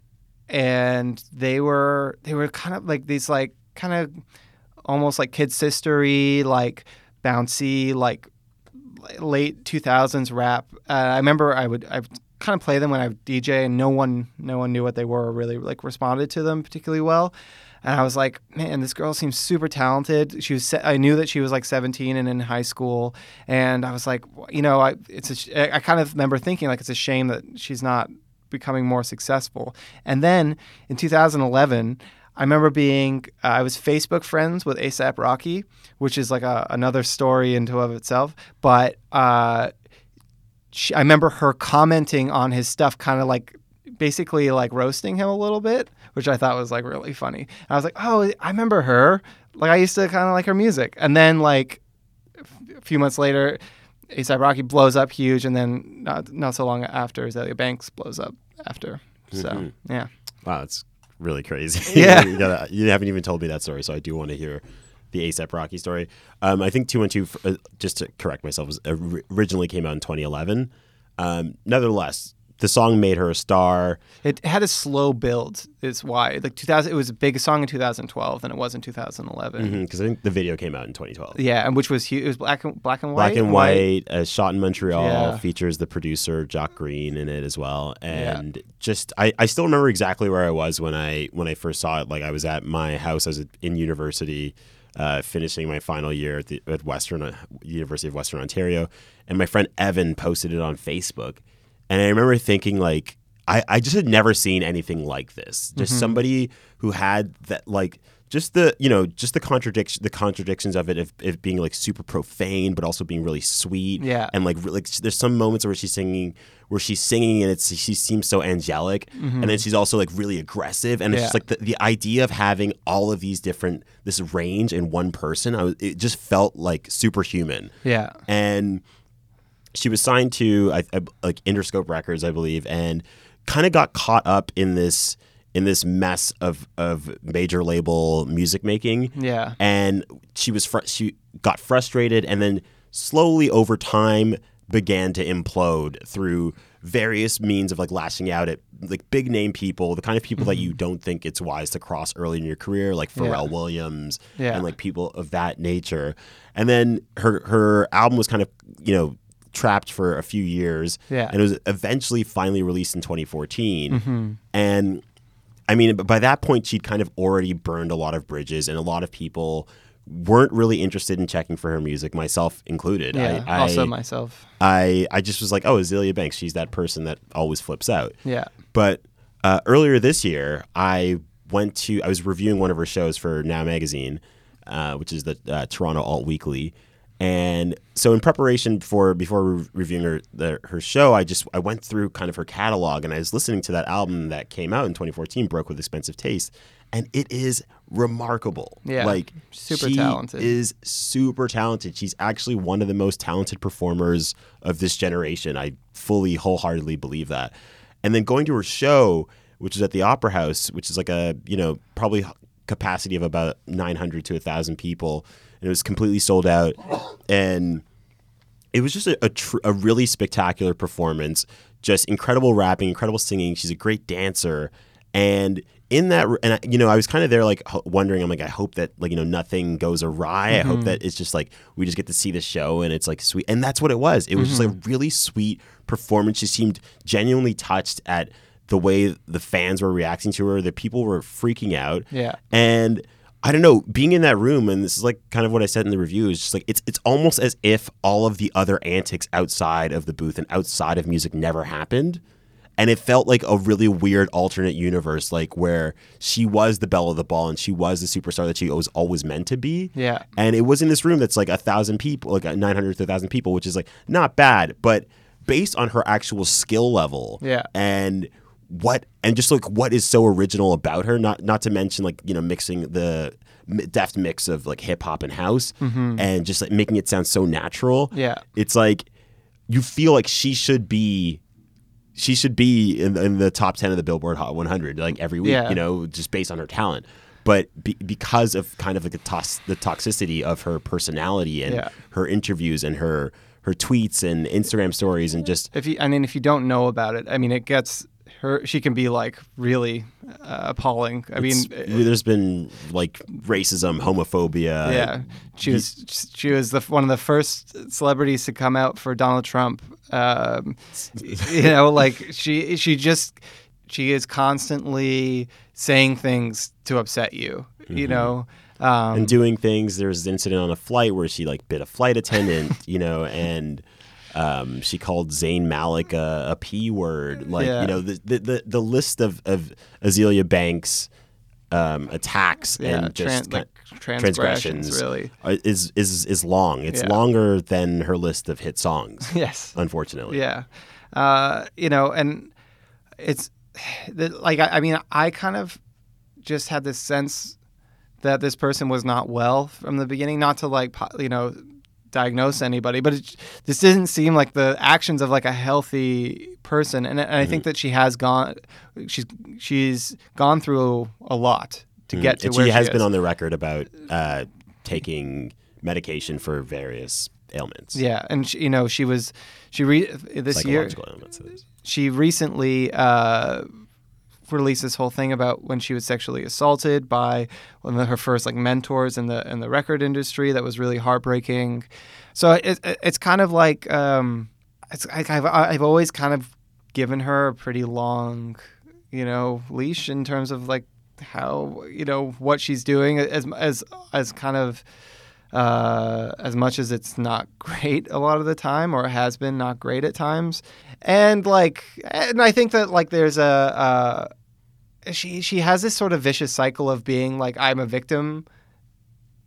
[SPEAKER 2] and they were they were kind of like these like kind of almost like kid sistery, like bouncy, like late 2000s rap. Uh, I remember I would I would kind of play them when I would DJ, and no one no one knew what they were or really like responded to them particularly well. And I was like, man, this girl seems super talented. She was se- I knew that she was like 17 and in high school, and I was like, you know, I it's a sh- I kind of remember thinking like it's a shame that she's not becoming more successful. And then in 2011. I remember being, uh, I was Facebook friends with ASAP Rocky, which is like a, another story into of itself. But uh, I remember her commenting on his stuff, kind of like basically like roasting him a little bit, which I thought was like really funny. And I was like, oh, I remember her. Like I used to kind of like her music. And then like a few months later, ASAP Rocky blows up huge, and then not not so long after, Azealia Banks blows up after. So yeah.
[SPEAKER 1] Wow, it's really crazy. <laughs>
[SPEAKER 2] Yeah.
[SPEAKER 1] you, gotta, you haven't even told me that story, so I do want to hear the ASAP Rocky story. Um, I think 212, uh, just to correct myself, was originally came out in 2011. Um, nevertheless, the song made her a star.
[SPEAKER 2] It had a slow build. Is why like 2000. It was a big song in 2012 than it was in 2011.
[SPEAKER 1] because I think the video came out in 2012.
[SPEAKER 2] Yeah, and which was huge. It was black and black and white.
[SPEAKER 1] Black and white, uh, shot in Montreal,
[SPEAKER 2] Yeah.
[SPEAKER 1] features the producer Jacques Greene in it as well, and just I, I still remember exactly where I was when I when I first saw it. Like I was at my house I was in university, uh, finishing my final year at, the, at Western uh, University of Western Ontario, and my friend Evan posted it on Facebook, and I remember thinking like I, I just had never seen anything like this. Just
[SPEAKER 2] Mm-hmm.
[SPEAKER 1] somebody who had that like just the you know just the contradiction the contradictions of it of, it being like super profane but also being really sweet
[SPEAKER 2] Yeah.
[SPEAKER 1] and like like there's some moments where she's singing where she's singing and it's she seems so angelic and then she's also like really aggressive and it's just
[SPEAKER 2] Mm-hmm.
[SPEAKER 1] Like the, the idea of having all of these different this range in one person I was, it just felt like superhuman
[SPEAKER 2] Yeah.
[SPEAKER 1] and she was signed to I, I, like Interscope Records, I believe, and kind of got caught up in this in this mess of of major label music making.
[SPEAKER 2] Yeah.
[SPEAKER 1] and she was fr- she got frustrated, and then slowly over time began to implode through various means of like lashing out at like big name people, the kind of people that you mm-hmm. don't think it's wise to cross early in your career, like Pharrell Williams
[SPEAKER 2] Yeah.
[SPEAKER 1] and like people of that nature. And then her her album was kind of you know trapped for a few years.
[SPEAKER 2] Yeah.
[SPEAKER 1] and it was eventually finally released in 2014. And I mean, by that point, she'd kind of already burned a lot of bridges, and a lot of people weren't really interested in checking for her music, myself included.
[SPEAKER 2] Yeah.
[SPEAKER 1] I, I,
[SPEAKER 2] also myself.
[SPEAKER 1] I, I just was like, oh, Azealia Banks, she's that person that always flips out.
[SPEAKER 2] Yeah.
[SPEAKER 1] But uh, earlier this year, I went to, I was reviewing one of her shows for Now Magazine, uh, which is the uh, Toronto Alt Weekly. And so, in preparation for before re- reviewing her the, her show, I just I went through kind of her catalog, and I was listening to that album that came out in 2014, "Broke with Expensive Taste," and it is remarkable.
[SPEAKER 2] Yeah,
[SPEAKER 1] like
[SPEAKER 2] super
[SPEAKER 1] she
[SPEAKER 2] talented.
[SPEAKER 1] Is super talented. She's actually one of the most talented performers of this generation. I fully, wholeheartedly believe that. And then going to her show, which is at the Opera House, which is like a you know probably capacity of about 900 to 1,000 people, it was completely sold out, and it was just a, a, tr- a really spectacular performance. Just incredible rapping, incredible singing. She's a great dancer, and in that, and I, you know, I was kind of there, like wondering. I'm like, I hope that like you know nothing goes awry. I hope mm-hmm. that it's just like we just get to see the show and it's like sweet, and that's what it was. It was just like a really sweet performance. She seemed genuinely touched at the way the fans were reacting to her. The people were freaking out.
[SPEAKER 2] Yeah.
[SPEAKER 1] And I don't know, being in that room, and this is like kind of what I said in the review, is just like it's it's almost as if all of the other antics outside of the booth and outside of music never happened. And it felt like a really weird alternate universe, like where she was the belle of the ball and she was the superstar that she was always meant to be.
[SPEAKER 2] Yeah.
[SPEAKER 1] And it was in this room that's like a thousand people, like nine hundred to a thousand people, which is like not bad, but based on her actual skill level,
[SPEAKER 2] Yeah.
[SPEAKER 1] and what and just like what is so original about her not not to mention like you know mixing the deft mix of like hip hop and house mm-hmm. and just like making it sound so natural
[SPEAKER 2] Yeah.
[SPEAKER 1] it's like you feel like she should be she should be in, in the top 10 of the billboard hot 100 like every week
[SPEAKER 2] Yeah.
[SPEAKER 1] you know just based on her talent but be, because of kind of like the, tos- the toxicity of her personality and
[SPEAKER 2] Yeah.
[SPEAKER 1] her interviews and her her tweets and instagram stories and just
[SPEAKER 2] If you, I mean, if you don't know about it, I mean, it gets her. She can be like really uh, appalling. I mean,
[SPEAKER 1] there's been like racism, homophobia.
[SPEAKER 2] yeah, she was she was the one of the first celebrities to come out for Donald Trump. Um, you know, <laughs> like she she just she is constantly saying things to upset you. You know. Um,
[SPEAKER 1] and doing things. There was an incident on a flight where she like bit a flight attendant, you know, and um, she called Zayn Malik a, a p word. Like
[SPEAKER 2] Yeah.
[SPEAKER 1] you know, the, the the the list of of Azealia Banks um, attacks
[SPEAKER 2] yeah,
[SPEAKER 1] and just
[SPEAKER 2] tran- like
[SPEAKER 1] ki-
[SPEAKER 2] transgressions, really.
[SPEAKER 1] is is is long. It's
[SPEAKER 2] Yeah.
[SPEAKER 1] longer than her list of hit songs. <laughs>
[SPEAKER 2] Yes.
[SPEAKER 1] Unfortunately,
[SPEAKER 2] Yeah. Uh, you know, and it's like, I, I mean, I kind of just had this sense that this person was not well from the beginning, not to like, you know, diagnose anybody, but it, this didn't seem like the actions of like a healthy person. And, and I think
[SPEAKER 1] Mm-hmm.
[SPEAKER 2] that she has gone, she's, she's gone through a lot to get to
[SPEAKER 1] and
[SPEAKER 2] where
[SPEAKER 1] she has
[SPEAKER 2] is.
[SPEAKER 1] been on the record about uh, taking medication for various ailments.
[SPEAKER 2] Yeah. And she, you know, she was, she re this year,
[SPEAKER 1] ailments.
[SPEAKER 2] she recently uh, released this whole thing about when she was sexually assaulted by one of her first like mentors in the in the record industry. That was really heartbreaking. So it, it, it's kind of like um, it's like I've I've always kind of given her a pretty long, you know, leash in terms of like how you know what she's doing as as as kind of uh, as much as it's not <laughs> great a lot of the time, or has been not great at times, and like, and I think that like there's a uh, she she has this sort of vicious cycle of being like I'm a victim,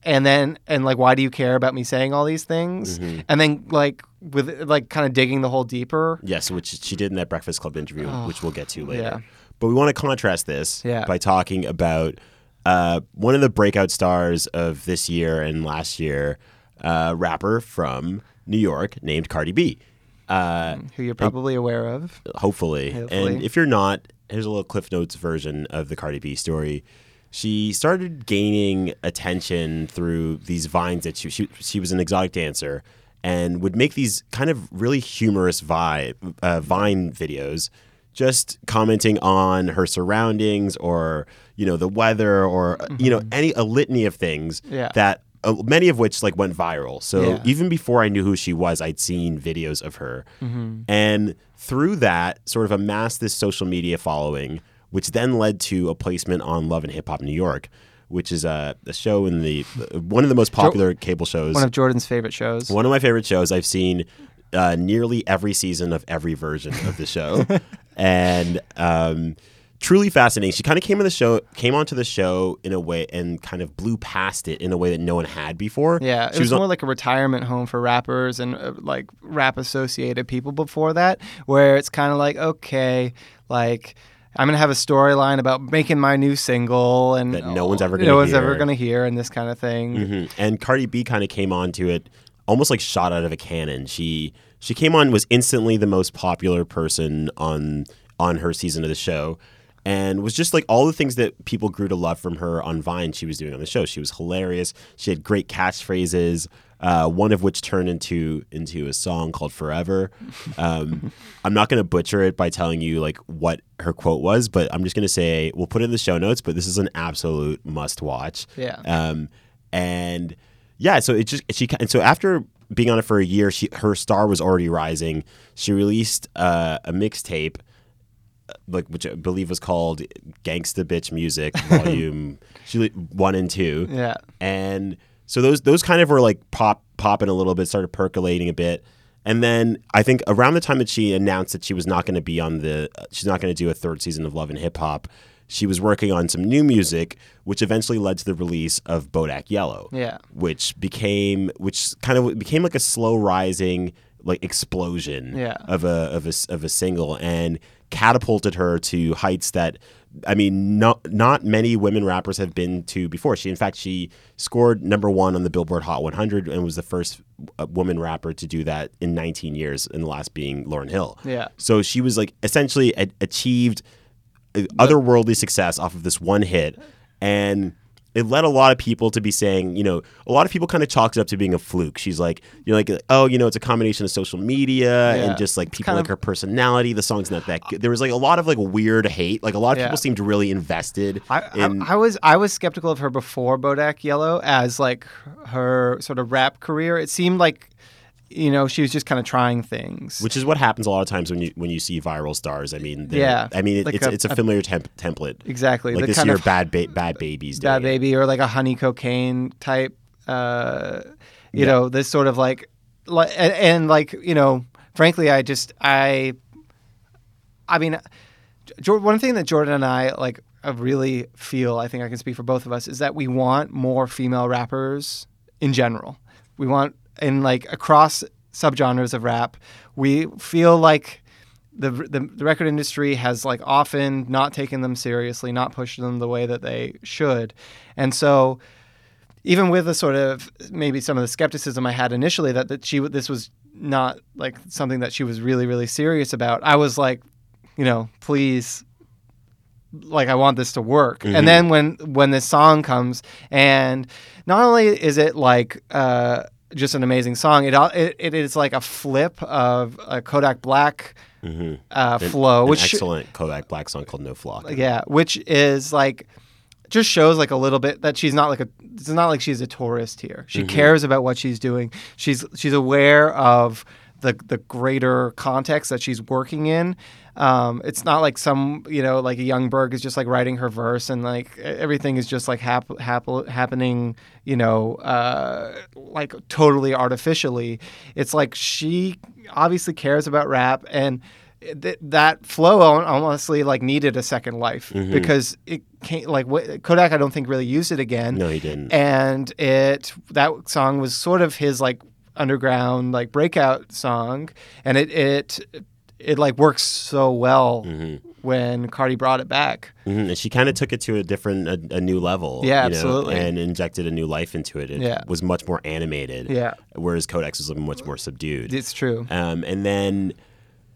[SPEAKER 2] and then and like why do you care about me saying all these things, and then like with like kind of digging the hole deeper.
[SPEAKER 1] Yes, which she did in that Breakfast Club interview, which we'll get to later.
[SPEAKER 2] yeah.
[SPEAKER 1] But we want to contrast this
[SPEAKER 2] Yeah.
[SPEAKER 1] by talking about uh, one of the breakout stars of this year and last year, uh, rapper from New York named Cardi B. Uh,
[SPEAKER 2] Who you're probably aware of.
[SPEAKER 1] hopefully.
[SPEAKER 2] Hopefully.
[SPEAKER 1] And if you're not, here's a little Cliff Notes version of the Cardi B story. She started gaining attention through these vines that she, she, she was an exotic dancer and would make these kind of really humorous vi, uh, vine videos just commenting on her surroundings or you know the weather or you know any a litany of things
[SPEAKER 2] Mm-hmm. Yeah.
[SPEAKER 1] that uh, many of which like went viral so
[SPEAKER 2] Yeah.
[SPEAKER 1] even before i knew who she was i'd seen videos of her
[SPEAKER 2] Mm-hmm.
[SPEAKER 1] and through that sort of amassed this social media following which then led to a placement on Love and Hip Hop New York, which is a, a show in the one of the most <laughs> popular cable shows.
[SPEAKER 2] One of Jordan's favorite shows.
[SPEAKER 1] One of my favorite shows. I've seen uh, nearly every season of every version of the show, <laughs> and um, truly fascinating. She kind of came on the show, came onto the show in a way, and kind of blew past it in a way that no one had before.
[SPEAKER 2] Yeah, it
[SPEAKER 1] she
[SPEAKER 2] was,
[SPEAKER 1] on-
[SPEAKER 2] more like a retirement home for rappers and uh, like rap associated people before that, where it's kind of like, okay, like I'm gonna have a storyline about making my new single and
[SPEAKER 1] That no one's ever gonna no
[SPEAKER 2] one's ever
[SPEAKER 1] hear.
[SPEAKER 2] gonna hear and this kind of thing.
[SPEAKER 1] Mhm. And Cardi B kind of came onto it almost like shot out of a cannon. She she came on was instantly the most popular person on on her season of the show and was just like all the things that people grew to love from her on Vine she was doing on the show. She was hilarious. She had great catchphrases. Uh, one of which turned into into a song called "Forever." Um, <laughs> I'm not going to butcher it by telling you like what her quote was, but I'm just going to say we'll put it in the show notes. But this is an absolute must watch.
[SPEAKER 2] Yeah.
[SPEAKER 1] Um, and yeah, so it just she and so after being on it for a year, she her star was already rising. She released uh, a mixtape, like which I believe was called "Gangsta Bitch Music" Volume <laughs> one and two,
[SPEAKER 2] Yeah.
[SPEAKER 1] and so those those kind of were like pop popping a little bit, started percolating a bit. And then I think around the time that she announced that she was not going to be on the, uh, she's not going to do a third season of Love and Hip Hop, she was working on some new music, which eventually led to the release of Bodak Yellow
[SPEAKER 2] Yeah.
[SPEAKER 1] which became which kind of became like a slow rising like explosion
[SPEAKER 2] Yeah.
[SPEAKER 1] of a of a of a single and catapulted her to heights that I mean not not many women rappers have been to before. She in fact she scored number 1 on the Billboard Hot 100 and was the first uh, woman rapper to do that in 19 years and the last being Lauryn Hill.
[SPEAKER 2] Yeah.
[SPEAKER 1] So she was like essentially a- achieved uh, otherworldly success off of this one hit and it led a lot of people to be saying, you know, a lot of people kind of chalked it up to being a fluke. She's like, you're like, oh, you know, it's a combination of social media
[SPEAKER 2] Yeah.
[SPEAKER 1] and just like people
[SPEAKER 2] kind
[SPEAKER 1] like
[SPEAKER 2] of-
[SPEAKER 1] her personality. The song's not that good. There was like a lot of like weird hate. Like a lot of
[SPEAKER 2] Yeah.
[SPEAKER 1] people seemed really invested
[SPEAKER 2] I,
[SPEAKER 1] in.
[SPEAKER 2] I, I was I was skeptical of her before Bodak Yellow as like her sort of rap career. It seemed like you know she was just kind of trying things.
[SPEAKER 1] which is what happens a lot of times when you when you see viral stars. I mean,
[SPEAKER 2] Yeah,
[SPEAKER 1] I mean, it,
[SPEAKER 2] like
[SPEAKER 1] it's
[SPEAKER 2] a-
[SPEAKER 1] it's a familiar temp- template.
[SPEAKER 2] exactly
[SPEAKER 1] Like
[SPEAKER 2] the
[SPEAKER 1] this year, bad ba- bad babies.
[SPEAKER 2] bad baby or like a honey cocaine type. Uh, you
[SPEAKER 1] Yeah.
[SPEAKER 2] know this sort of like like and, and like you know frankly I just I I mean one thing that Jordan and I like uh, really feel I think I can speak for both of us is that we want more female rappers in general. We want in like across subgenres of rap. We feel like the, the the record industry has like often not taken them seriously, not pushed them the way that they should, and so even with the sort of maybe some of the skepticism I had initially that that she this was not like something that she was really really serious about, I was like, you know, please like I want this to work.
[SPEAKER 1] Mhm.
[SPEAKER 2] And then when when this song comes and not only is it like uh just an amazing song, it it, it is like a flip of a Kodak Black
[SPEAKER 1] Mhm.
[SPEAKER 2] uh,
[SPEAKER 1] An-
[SPEAKER 2] flow,
[SPEAKER 1] An
[SPEAKER 2] which
[SPEAKER 1] excellent Kodak Black song called "No Flock."
[SPEAKER 2] yeah, which is like just shows like a little bit that she's not like a it's not like she's a tourist here. She
[SPEAKER 1] Mhm.
[SPEAKER 2] cares about what she's doing. She's she's aware of the the greater context that she's working in. Um, it's not like some you know like a young Berg is just like writing her verse and like everything is just like hap- hap- happening you know uh, like totally artificially. It's like she obviously cares about rap and th- that flow hon- honestly like needed a second life
[SPEAKER 1] Mhm.
[SPEAKER 2] because it can't like what, Kodak I don't think really used it again
[SPEAKER 1] No, he didn't.
[SPEAKER 2] and it that song was sort of his like underground like breakout song and it it it like works so well
[SPEAKER 1] hmm
[SPEAKER 2] when Cardi brought it back
[SPEAKER 1] hmm And she kind of took it to a different, a, a new level.
[SPEAKER 2] Yeah,
[SPEAKER 1] you know,
[SPEAKER 2] absolutely.
[SPEAKER 1] and injected a new life into it. It
[SPEAKER 2] Yeah.
[SPEAKER 1] was much more animated.
[SPEAKER 2] yeah
[SPEAKER 1] Whereas Kodak's was looking much more subdued.
[SPEAKER 2] it's true
[SPEAKER 1] Um, and then,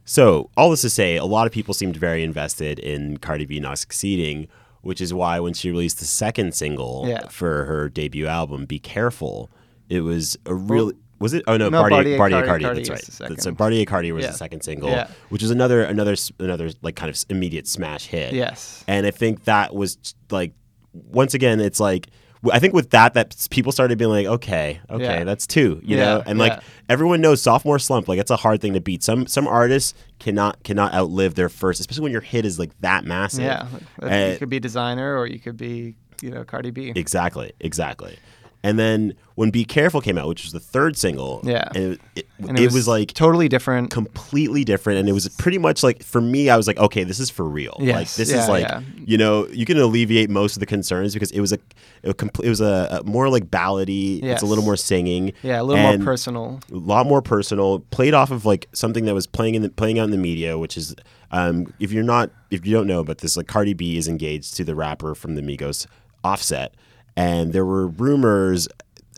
[SPEAKER 1] so all this to say, a lot of people seemed very invested in Cardi B not succeeding, which is why when she released the second single
[SPEAKER 2] Yeah.
[SPEAKER 1] for her debut album, "Be Careful," it was a really. Was it? Oh no,
[SPEAKER 2] No, Cardi.
[SPEAKER 1] Cardi That's right. That's, so Bartier Cardi was
[SPEAKER 2] Yeah.
[SPEAKER 1] the second single,
[SPEAKER 2] Yeah.
[SPEAKER 1] which was another another another like kind of immediate smash hit.
[SPEAKER 2] yes
[SPEAKER 1] And I think that was like once again, it's like I think with that, that people started being like, okay, okay,
[SPEAKER 2] Yeah.
[SPEAKER 1] that's two, you know, and like everyone knows sophomore slump, like it's a hard thing to beat. Some some artists cannot cannot outlive their first, especially when your hit is like that massive.
[SPEAKER 2] Yeah, you
[SPEAKER 1] Uh,
[SPEAKER 2] could be Desiigner or you could be you know Cardi B.
[SPEAKER 1] Exactly, exactly. And then when "Be Careful" came out, which was the third single,
[SPEAKER 2] Yeah.
[SPEAKER 1] and it, it,
[SPEAKER 2] And
[SPEAKER 1] it was, like
[SPEAKER 2] totally different.
[SPEAKER 1] completely different, and it was pretty much like for me, I was like, okay, this is for real. like this
[SPEAKER 2] yeah,
[SPEAKER 1] is like
[SPEAKER 2] yeah.
[SPEAKER 1] you know you can alleviate most of the concerns because it was a it was, compl- it was a, a more like ballady. It's a little more singing.
[SPEAKER 2] yeah, a little more personal.
[SPEAKER 1] a lot more personal. Played off of like something that was playing in the, playing out in the media, which is um, if you're not if you don't know about this, like Cardi B is engaged to the rapper from the Migos, Offset, and there were rumors.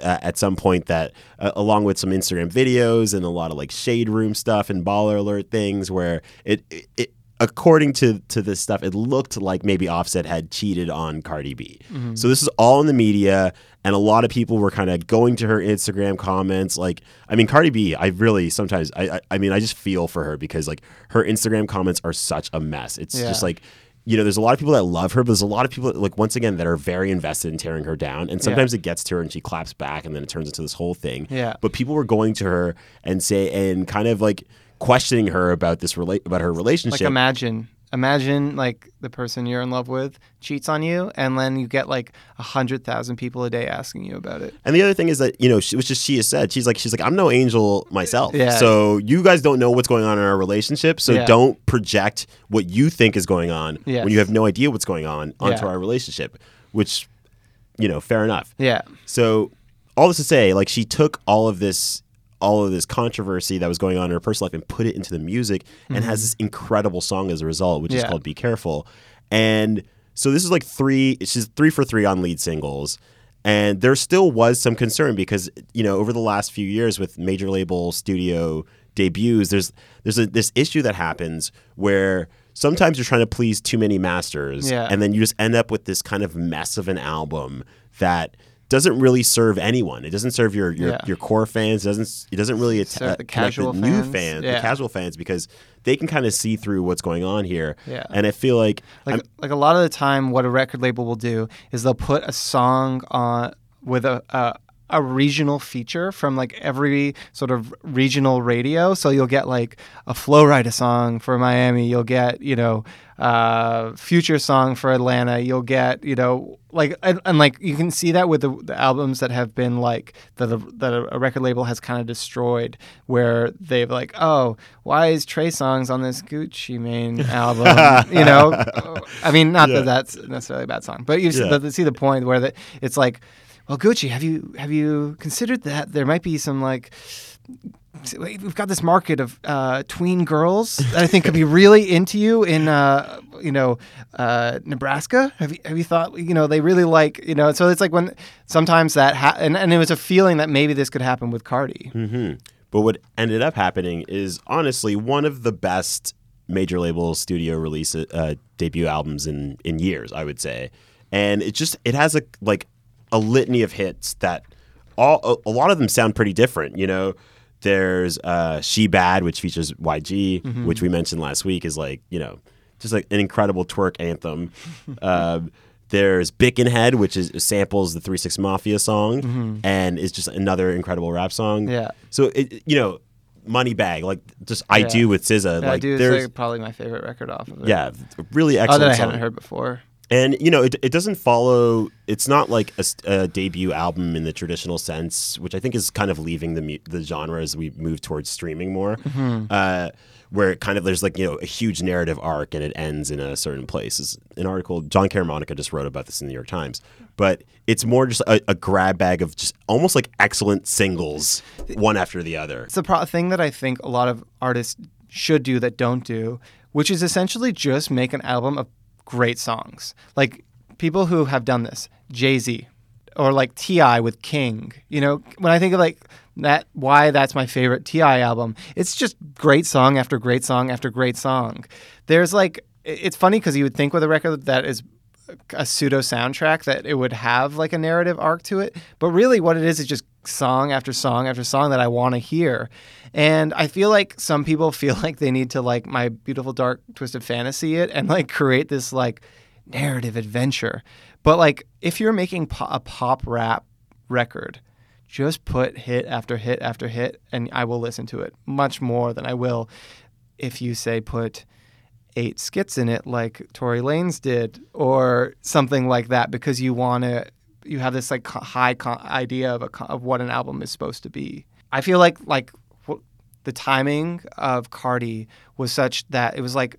[SPEAKER 1] Uh, at some point, that uh, along with some Instagram videos and a lot of like shade room stuff and baller alert things, where it, it, it according to to this stuff, it looked like maybe Offset had cheated on Cardi B. So this is all in the media, and a lot of people were kind of going to her Instagram comments. Like, I mean, Cardi B, I really sometimes, I, I, I mean, I just feel for her because like her Instagram comments are such a mess. It's
[SPEAKER 2] Yeah.
[SPEAKER 1] just like. You know, there's a lot of people that love her, but there's a lot of people, that, like once again, that are very invested in tearing her down. And sometimes it gets to her, and she claps back, and then it turns into this whole thing.
[SPEAKER 2] Yeah.
[SPEAKER 1] But people were going to her and say, and kind of like questioning her about this relate about her relationship.
[SPEAKER 2] Like imagine, imagine like the person you're in love with cheats on you, and then you get like a hundred thousand people a day asking you about it.
[SPEAKER 1] And the other thing is that you know, she, which is she has said, she's like, she's like, I'm no angel myself.
[SPEAKER 2] Yeah.
[SPEAKER 1] So you guys don't know what's going on in our relationship. So
[SPEAKER 2] Yeah.
[SPEAKER 1] don't project what you think is going on
[SPEAKER 2] Yes.
[SPEAKER 1] when you have no idea what's going on onto
[SPEAKER 2] Yeah.
[SPEAKER 1] our relationship. Which, you know, fair enough.
[SPEAKER 2] Yeah,
[SPEAKER 1] So all this to say, like she took all of this all of this controversy that was going on in her personal life and put it into the music and has this incredible song as a result, which is
[SPEAKER 2] Mm-hmm.
[SPEAKER 1] Called Be Careful. And so this is like three she's three for three on lead singles. And there still was some concern because, you know, over the last few years with major label studio debuts, there's there's a, this issue that happens where sometimes you're trying to please too many masters
[SPEAKER 2] Yeah.
[SPEAKER 1] and then you just end up with this kind of mess of an album that doesn't really serve anyone. It doesn't serve your your,
[SPEAKER 2] Yeah.
[SPEAKER 1] your core fans. It doesn't it doesn't really att-
[SPEAKER 2] Serve the casual
[SPEAKER 1] new
[SPEAKER 2] fans.
[SPEAKER 1] fans, the casual fans, because they can kind of see through what's going on here.
[SPEAKER 2] Yeah.
[SPEAKER 1] And I feel like,
[SPEAKER 2] like
[SPEAKER 1] I'm-
[SPEAKER 2] like a lot of the time, what a record label will do is they'll put a song on with a. a a regional feature from like every sort of regional radio. So you'll get like a Flo Rida song for Miami. You'll get, you know, uh, future song for Atlanta. You'll get, you know, like, and, and like you can see that with the, the albums that have been like, that a, that a record label has kind of destroyed, where they've like, oh, why is Trey Songz on this Gucci Mane <laughs> album? you know, <laughs> I mean, not
[SPEAKER 1] Yeah.
[SPEAKER 2] that that's necessarily a bad song, but you see, the, see the point where that it's like, well, Gucci, have you have you considered that there might be some like we've got this market of uh, tween girls that I think could be <laughs> really into you in uh, you know uh, Nebraska. Have you have you thought you know they really like you know? So it's like when sometimes that ha- and and it was a feeling that maybe this could happen with Cardi.
[SPEAKER 1] hmm But what ended up happening is honestly one of the best major label studio release uh, debut albums in in years, I would say. And it just it has a like a litany of hits that all a, a lot of them sound pretty different. You know, there's uh, "She Bad," which features YG, which we mentioned last week, is like you know just like an incredible twerk anthem. um, <laughs> there's Bickenhead, which is samples the Three Six Mafia song, and is just another incredible rap song.
[SPEAKER 2] Yeah.
[SPEAKER 1] So it, you know, Money Bag, like just I
[SPEAKER 2] Yeah.
[SPEAKER 1] Do with SZA,
[SPEAKER 2] Yeah,
[SPEAKER 1] like
[SPEAKER 2] dude,
[SPEAKER 1] there's
[SPEAKER 2] it's like probably my favorite record off of it.
[SPEAKER 1] yeah, really
[SPEAKER 2] oh,
[SPEAKER 1] excellent.
[SPEAKER 2] that I
[SPEAKER 1] song.
[SPEAKER 2] haven't heard before.
[SPEAKER 1] And you know, it, it doesn't follow. It's not like a debut album in the traditional sense, which I think is kind of leaving the the genre as we move towards streaming more.
[SPEAKER 2] Mm-hmm.
[SPEAKER 1] Uh, where it kind of there's like you know a huge narrative arc and it ends in a certain place. Is an article Jon Caramanica just wrote about this in the New York Times, but it's more just a, a grab bag of just almost like excellent singles, one after the other.
[SPEAKER 2] It's the pro- thing that I think a lot of artists should do that don't do, which is essentially just make an album of great songs. Like people who have done this, Jay Z, or like T.I. with King. You know, when I think of like that, why that's my favorite T.I. album. It's just great song after great song after great song. There's like, it's funny because you would think with a record that is a pseudo soundtrack that it would have like a narrative arc to it. But really, what it is is just song after song after song that I want to hear. And I feel like some people <laughs> feel like they need to like my beautiful dark twisted fantasy it and like create this like narrative adventure. But like if you're making po- a pop rap record, just put hit after hit after hit, and I will listen to it much more than I will if you say put eight skits in it like Tory Lanez did or something like that because you want to you have this like high idea of a, co- of what an album is supposed to be. I feel like like wh- the timing of Cardi was such that it was like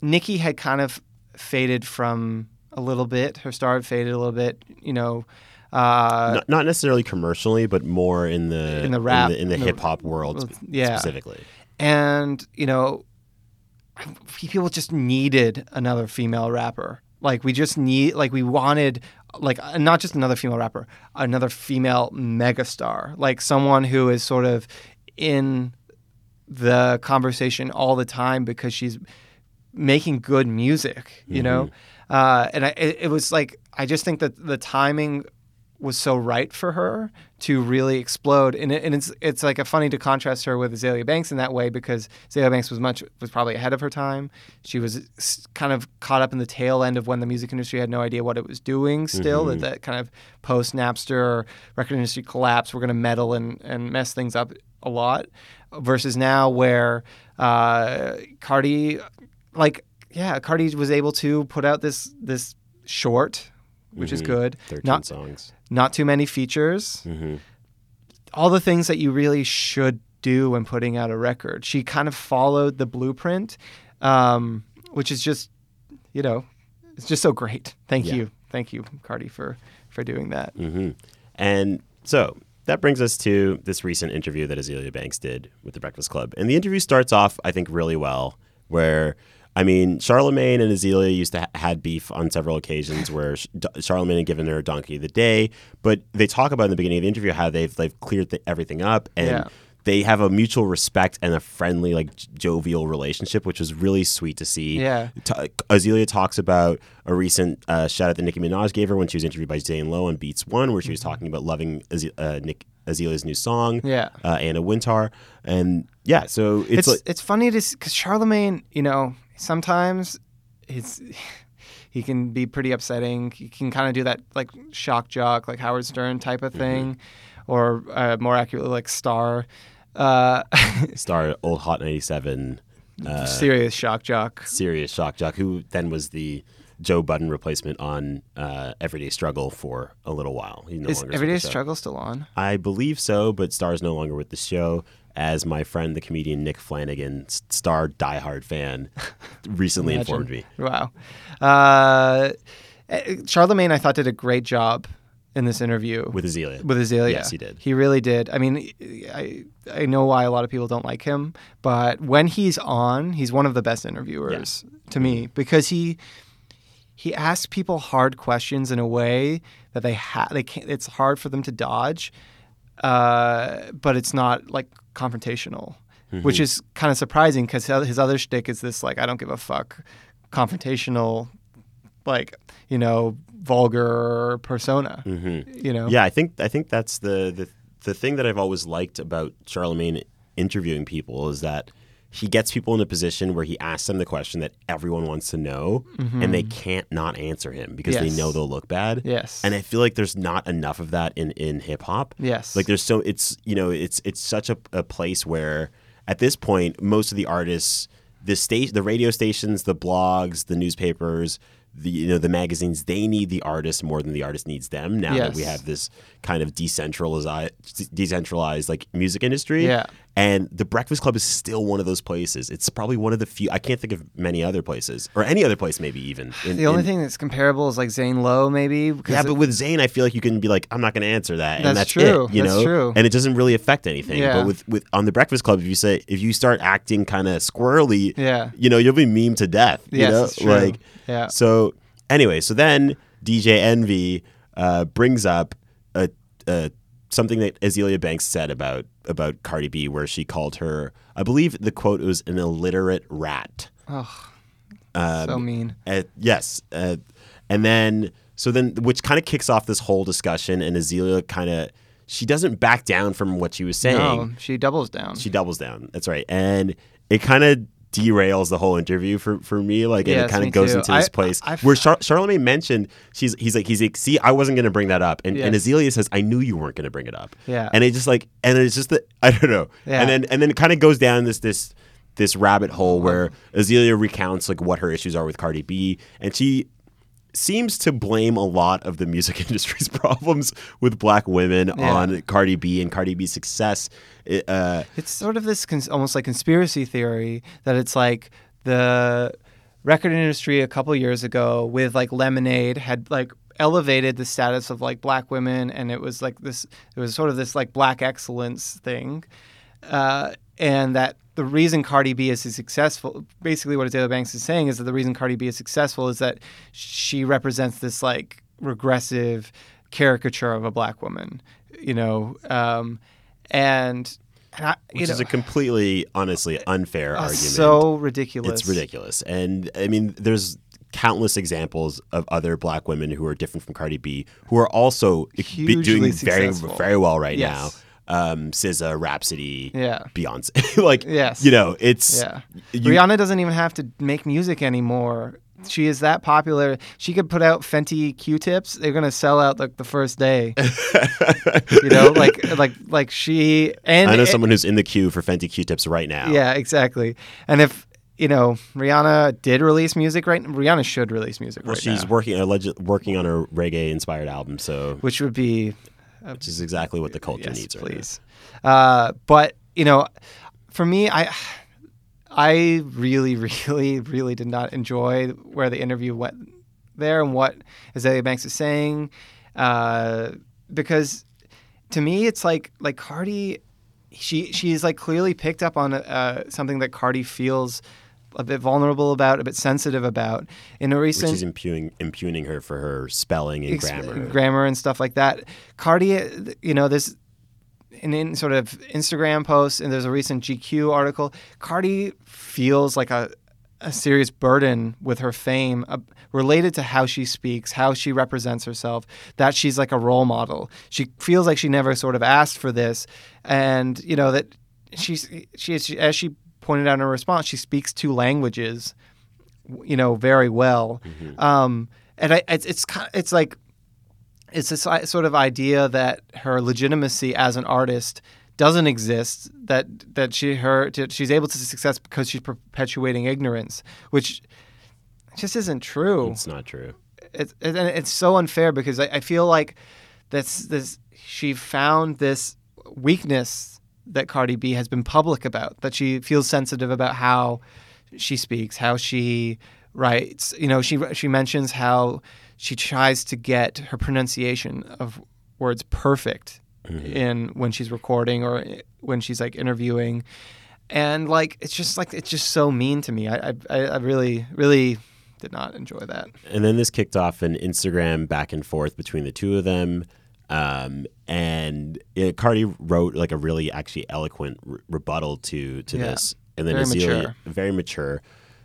[SPEAKER 2] Nicki had kind of faded from a little bit. Her star had faded a little bit. You know, uh,
[SPEAKER 1] not, not necessarily commercially, but more in the
[SPEAKER 2] In the rap-
[SPEAKER 1] in the, in the
[SPEAKER 2] the-
[SPEAKER 1] hip hop world
[SPEAKER 2] yeah.
[SPEAKER 1] specifically.
[SPEAKER 2] and you know people just needed another female rapper like we just need like we wanted like uh, not just another female rapper another female megastar like someone who is sort of in the conversation all the time because she's making good music you know? Uh, and I, it, it was like i just think that the timing was so right for her to really explode. And, it, and it's it's like a funny to contrast her with Azealia Banks in that way because Azealia Banks was much was probably ahead of her time. She was kind of caught up in the tail end of when the music industry had no idea what it was doing. Still, that, that kind of post Napster record industry collapse, we're going to meddle and and mess things up a lot. Versus now, where uh, Cardi, like yeah, Cardi was able to put out this this short. Which is
[SPEAKER 1] Mhm.
[SPEAKER 2] good.
[SPEAKER 1] 13
[SPEAKER 2] Not
[SPEAKER 1] songs.
[SPEAKER 2] Not too many features,
[SPEAKER 1] hmm
[SPEAKER 2] all the things that you really should do when putting out a record. She kind of followed the blueprint, um, which is just, you know, it's just so great. Thank
[SPEAKER 1] Yeah.
[SPEAKER 2] you, thank you, Cardi, for for doing that.
[SPEAKER 1] hmm And so that brings us to this recent interview that Azealia Banks did with the Breakfast Club. And the interview starts off, I think, really well, where I mean, Charlemagne and Azealia used to ha- had beef on several occasions <sighs> where Charlemagne had given her a donkey of the day, but they talk about in the beginning of the interview how they've they've cleared th- everything up and
[SPEAKER 2] Yeah.
[SPEAKER 1] they have a mutual respect and a friendly, like jovial relationship, which was really sweet to see.
[SPEAKER 2] Yeah.
[SPEAKER 1] Azealia talks about a recent uh, shout out that Nicki Minaj gave her when she was interviewed by Zane Lowe on Beats One, where she was talking about loving Aze- uh, Nick Azealia's new song,
[SPEAKER 2] Mm-hmm. Yeah.
[SPEAKER 1] uh, Anna Wintour, and yeah, so it's,
[SPEAKER 2] It's
[SPEAKER 1] like
[SPEAKER 2] it's funny to because Charlemagne, you know, sometimes it's <laughs> he can be pretty upsetting. He can kind of do that like shock jock, like Howard Stern type of thing, or uh, more accurately, like Star. Uh, <laughs>
[SPEAKER 1] star old Hot ninety seven, uh,
[SPEAKER 2] serious shock jock.
[SPEAKER 1] serious shock jock, who then was the Joe Budden replacement on uh, Everyday Struggle for a little while. He no
[SPEAKER 2] Is Everyday
[SPEAKER 1] with the show.
[SPEAKER 2] Struggle still on?
[SPEAKER 1] I believe so, but Star's no longer with the show. As my friend, the comedian Nick Flanagan, Star diehard fan, <laughs> recently
[SPEAKER 2] Imagine.
[SPEAKER 1] informed me.
[SPEAKER 2] Wow. Uh, eh, Charlemagne, I thought, did a great job in this interview
[SPEAKER 1] With Azealia.
[SPEAKER 2] with Azealia.
[SPEAKER 1] Yes, he did.
[SPEAKER 2] He really did. I mean, I I know why a lot of people don't like him, but when he's on, he's one of the best interviewers to me because he he asks people hard questions in a way that they ha- they can't. It's hard for them to dodge, uh, but it's not like confrontational,
[SPEAKER 1] Mm-hmm.
[SPEAKER 2] which is kind of surprising because his other shtick is this like I don't give a fuck confrontational, like you know vulgar persona. You know,
[SPEAKER 1] Yeah, I think I think that's the, the the thing that I've always liked about Charlemagne interviewing people is that he gets people in a position where he asks them the question that everyone wants to know, and they can't not answer him because they
[SPEAKER 2] Mm-hmm.
[SPEAKER 1] Know they'll look bad.
[SPEAKER 2] Yes.
[SPEAKER 1] and I feel like there's not enough of that in in hip hop.
[SPEAKER 2] Yes.
[SPEAKER 1] like there's so it's you know it's it's such a, a place where at this point most of the artists the state the radio stations the blogs the newspapers the you know the magazines they need the artist more than the artist needs them now that we have this kind of decentralized decentralized like music industry
[SPEAKER 2] Yeah.
[SPEAKER 1] And the breakfast club is still one of those places it's probably one of the few i can't think of many other places or any other place maybe even in-
[SPEAKER 2] The only
[SPEAKER 1] in-
[SPEAKER 2] thing that's comparable is like Zane Lowe, maybe.
[SPEAKER 1] yeah,
[SPEAKER 2] it-
[SPEAKER 1] but with Zane, I feel like you can be like, I'm not going to answer that, and
[SPEAKER 2] That's
[SPEAKER 1] that's
[SPEAKER 2] true.
[SPEAKER 1] it. You
[SPEAKER 2] That's
[SPEAKER 1] know,
[SPEAKER 2] true.
[SPEAKER 1] and it doesn't really affect anything.
[SPEAKER 2] Yeah.
[SPEAKER 1] But with with on the Breakfast Club, if you say if you start acting kind of squirrely,
[SPEAKER 2] Yeah.
[SPEAKER 1] you know, you'll be meme to death. You
[SPEAKER 2] Yes,
[SPEAKER 1] know,
[SPEAKER 2] it's true.
[SPEAKER 1] like
[SPEAKER 2] Yeah.
[SPEAKER 1] So anyway, so then DJ Envy uh, brings up a, a something that Azealia Banks said about about Cardi B, where she called her, I believe the quote was an illiterate rat.
[SPEAKER 2] oh,
[SPEAKER 1] Um,
[SPEAKER 2] so mean.
[SPEAKER 1] Uh, yes, uh, and then so then which kind of kicks off this whole discussion, and Azealia kind of she doesn't back down from what she was saying.
[SPEAKER 2] No, she doubles down.
[SPEAKER 1] She doubles down. That's right, and it kind of derails the whole interview for, for me. Like, and
[SPEAKER 2] Yes,
[SPEAKER 1] it kind of goes
[SPEAKER 2] too.
[SPEAKER 1] into this
[SPEAKER 2] I-
[SPEAKER 1] place
[SPEAKER 2] I've-
[SPEAKER 1] where Char- Charlemagne mentioned she's he's like he's like, see, I wasn't going to bring that up, and and
[SPEAKER 2] Yes.
[SPEAKER 1] Azealia says, I knew you weren't going to bring it up.
[SPEAKER 2] Yeah.
[SPEAKER 1] and it just like, and it's just that <laughs> I don't know,
[SPEAKER 2] Yeah.
[SPEAKER 1] and then and then it kind of goes down this this this rabbit hole where uh-huh. Azealia recounts like what her issues are with Cardi B, and she seems to blame a lot of the music <laughs> industry's problems with black women
[SPEAKER 2] Yeah.
[SPEAKER 1] on Cardi B and Cardi B's success. It, uh,
[SPEAKER 2] It's sort of this cons- almost like conspiracy theory that it's like the record industry a couple years ago with like Lemonade had like elevated the status of like black women and it was like this it was sort of this like black excellence thing uh, and that the reason Cardi B is successful basically what Azealia Banks is saying is that the reason Cardi B is successful is that she represents this like regressive caricature of a black woman you know um, and, and I,
[SPEAKER 1] which
[SPEAKER 2] know,
[SPEAKER 1] is a completely, honestly, unfair
[SPEAKER 2] uh,
[SPEAKER 1] argument.
[SPEAKER 2] so ridiculous.
[SPEAKER 1] It's ridiculous. And I mean, there's countless examples of other black women who are different from Cardi B who are also
[SPEAKER 2] Hugely
[SPEAKER 1] doing very, very well right
[SPEAKER 2] Yes.
[SPEAKER 1] now. Um, SZA, Rapsody,
[SPEAKER 2] Yeah.
[SPEAKER 1] Beyonce. <laughs> like,
[SPEAKER 2] Yes.
[SPEAKER 1] you know, it's.
[SPEAKER 2] Yeah.
[SPEAKER 1] you-
[SPEAKER 2] Rihanna doesn't even have to make music anymore. She is that popular. She could put out Fenty Q-tips. They're gonna sell out like the first day. <laughs> you know, like like like she and
[SPEAKER 1] I know
[SPEAKER 2] it-
[SPEAKER 1] someone who's in the queue for Fenty Q-tips right now.
[SPEAKER 2] Yeah, exactly. And if you know Rihanna did release music right, Rihanna should release music
[SPEAKER 1] Well,
[SPEAKER 2] right
[SPEAKER 1] she's
[SPEAKER 2] now,
[SPEAKER 1] working alleged, working on a reggae-inspired album, so
[SPEAKER 2] which would be
[SPEAKER 1] which is exactly what the culture
[SPEAKER 2] yes,
[SPEAKER 1] needs right
[SPEAKER 2] please. Uh, but you know, for me, I I really, <laughs> really, really did not enjoy where the interview went there and what Azealia Banks is saying, uh, because to me, it's like like Cardi, she she's like clearly picked up on uh, something that Cardi feels a bit vulnerable about, a bit sensitive about in a recent, Which
[SPEAKER 1] is impugning, impugning her for her spelling and
[SPEAKER 2] ex-
[SPEAKER 1] grammar.
[SPEAKER 2] grammar and stuff like that. Cardi, you know, there's in, in sort of Instagram posts and there's a recent GQ article. Cardi feels like a a serious burden with her fame uh, related to how she speaks, how she represents herself, that she's like a role model. She feels like she never sort of asked for this, and you know that she's she, she as she pointed out in her response, she speaks two languages, you know, very well. Um, and I, it's it's kind of, it's like it's this sort of idea that her legitimacy as an artist doesn't exist that that she her she's able to success because she's perpetuating ignorance which just isn't true
[SPEAKER 1] It's not true.
[SPEAKER 2] it's it, and it's so unfair because I, I feel like that's this she found this weakness that Cardi B has been public about that she feels sensitive about how she speaks how she writes. You know she she mentions how she tries to get her pronunciation of words perfect mm-hmm. in when she's recording or when she's like interviewing. And like it's just like it's just so mean to me. I I, I really really did not enjoy that.
[SPEAKER 1] And then this kicked off an Instagram back and forth between the two of them. Um, and uh, Cardi wrote like a really actually eloquent re- rebuttal to to
[SPEAKER 2] Yeah.
[SPEAKER 1] this, and then
[SPEAKER 2] Very
[SPEAKER 1] Azealia,
[SPEAKER 2] mature.
[SPEAKER 1] very mature,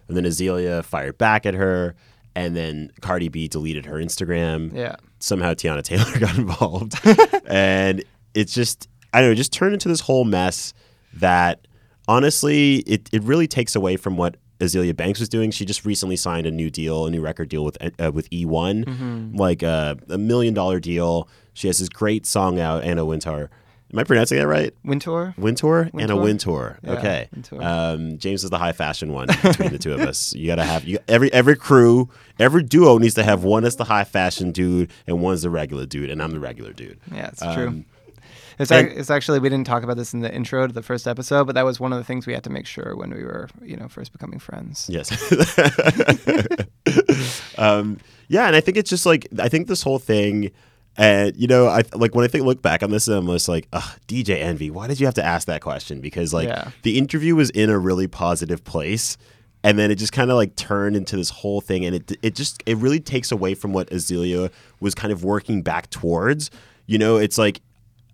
[SPEAKER 1] and then Azealia fired back at her, and then Cardi B deleted her Instagram.
[SPEAKER 2] yeah
[SPEAKER 1] Somehow Teyana Taylor <laughs> got involved, <laughs> and it's just I don't know, it just turned into this whole mess that honestly it it really takes away from what Azealia Banks was doing. She just recently signed a new deal, a new record deal with uh, with E1,
[SPEAKER 2] Mm-hmm.
[SPEAKER 1] like a, a million dollar deal. She has this great song out, Anna Wintour. Am I pronouncing that right?
[SPEAKER 2] Wintour
[SPEAKER 1] Wintour? Anna
[SPEAKER 2] Wintour?
[SPEAKER 1] Wintour.
[SPEAKER 2] Yeah,
[SPEAKER 1] okay.
[SPEAKER 2] Wintour.
[SPEAKER 1] Um, James is the high fashion one between the two of us. You gotta have you every every crew, every duo needs to have one that's the high fashion dude and one's the regular dude, and I'm the regular dude.
[SPEAKER 2] Yeah, it's
[SPEAKER 1] Um,
[SPEAKER 2] true. It's,
[SPEAKER 1] and-
[SPEAKER 2] ac- it's actually we didn't talk about this in the intro to the first episode, but that was one of the things we had to make sure when we were, you know, first becoming friends.
[SPEAKER 1] Yes. <laughs> um, yeah, and I think it's just like I think this whole thing, and you know, I like when I think look back on this, I'm just like, Ugh, DJ Envy, why did you have to ask that question? Because like
[SPEAKER 2] Yeah.
[SPEAKER 1] the interview was in a really positive place. And then it just kind of like turned into this whole thing, and it it just it really takes away from what Azealia was kind of working back towards. You know, it's like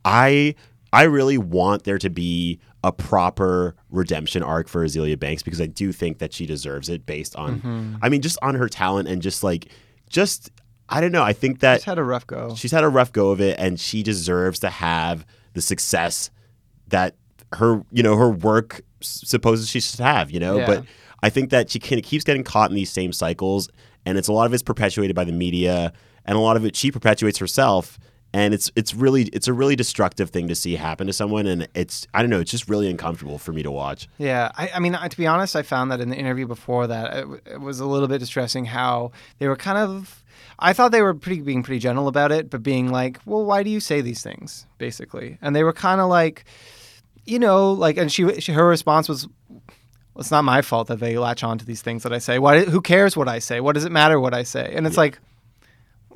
[SPEAKER 1] I I really want there to be a proper redemption arc for Azealia Banks because I do think that she deserves it based on mm-hmm. I mean just on her talent and just like just I don't know I think that
[SPEAKER 2] Just had a rough go.
[SPEAKER 1] she's had a rough go of it and she deserves to have the success that her you know her work s- supposes she should have, you know.
[SPEAKER 2] Yeah.
[SPEAKER 1] But I think that she of keeps getting caught in these same cycles, and it's a lot of it's perpetuated by the media, and a lot of it she perpetuates herself. And it's it's really it's a really destructive thing to see happen to someone, and it's I don't know it's just really uncomfortable for me to watch.
[SPEAKER 2] Yeah, I, I mean, I, to be honest, I found that in the interview before that it, w- it was a little bit distressing how they were kind of. I thought they were pretty being pretty gentle about it, but being like, "Well, why do you say these things?" Basically, and they were kind of like, you know, like, and she, she her response was, "It's not my fault that they latch on to these things that I say. Why? Who cares what I say? What does it matter what I say?" And it's like,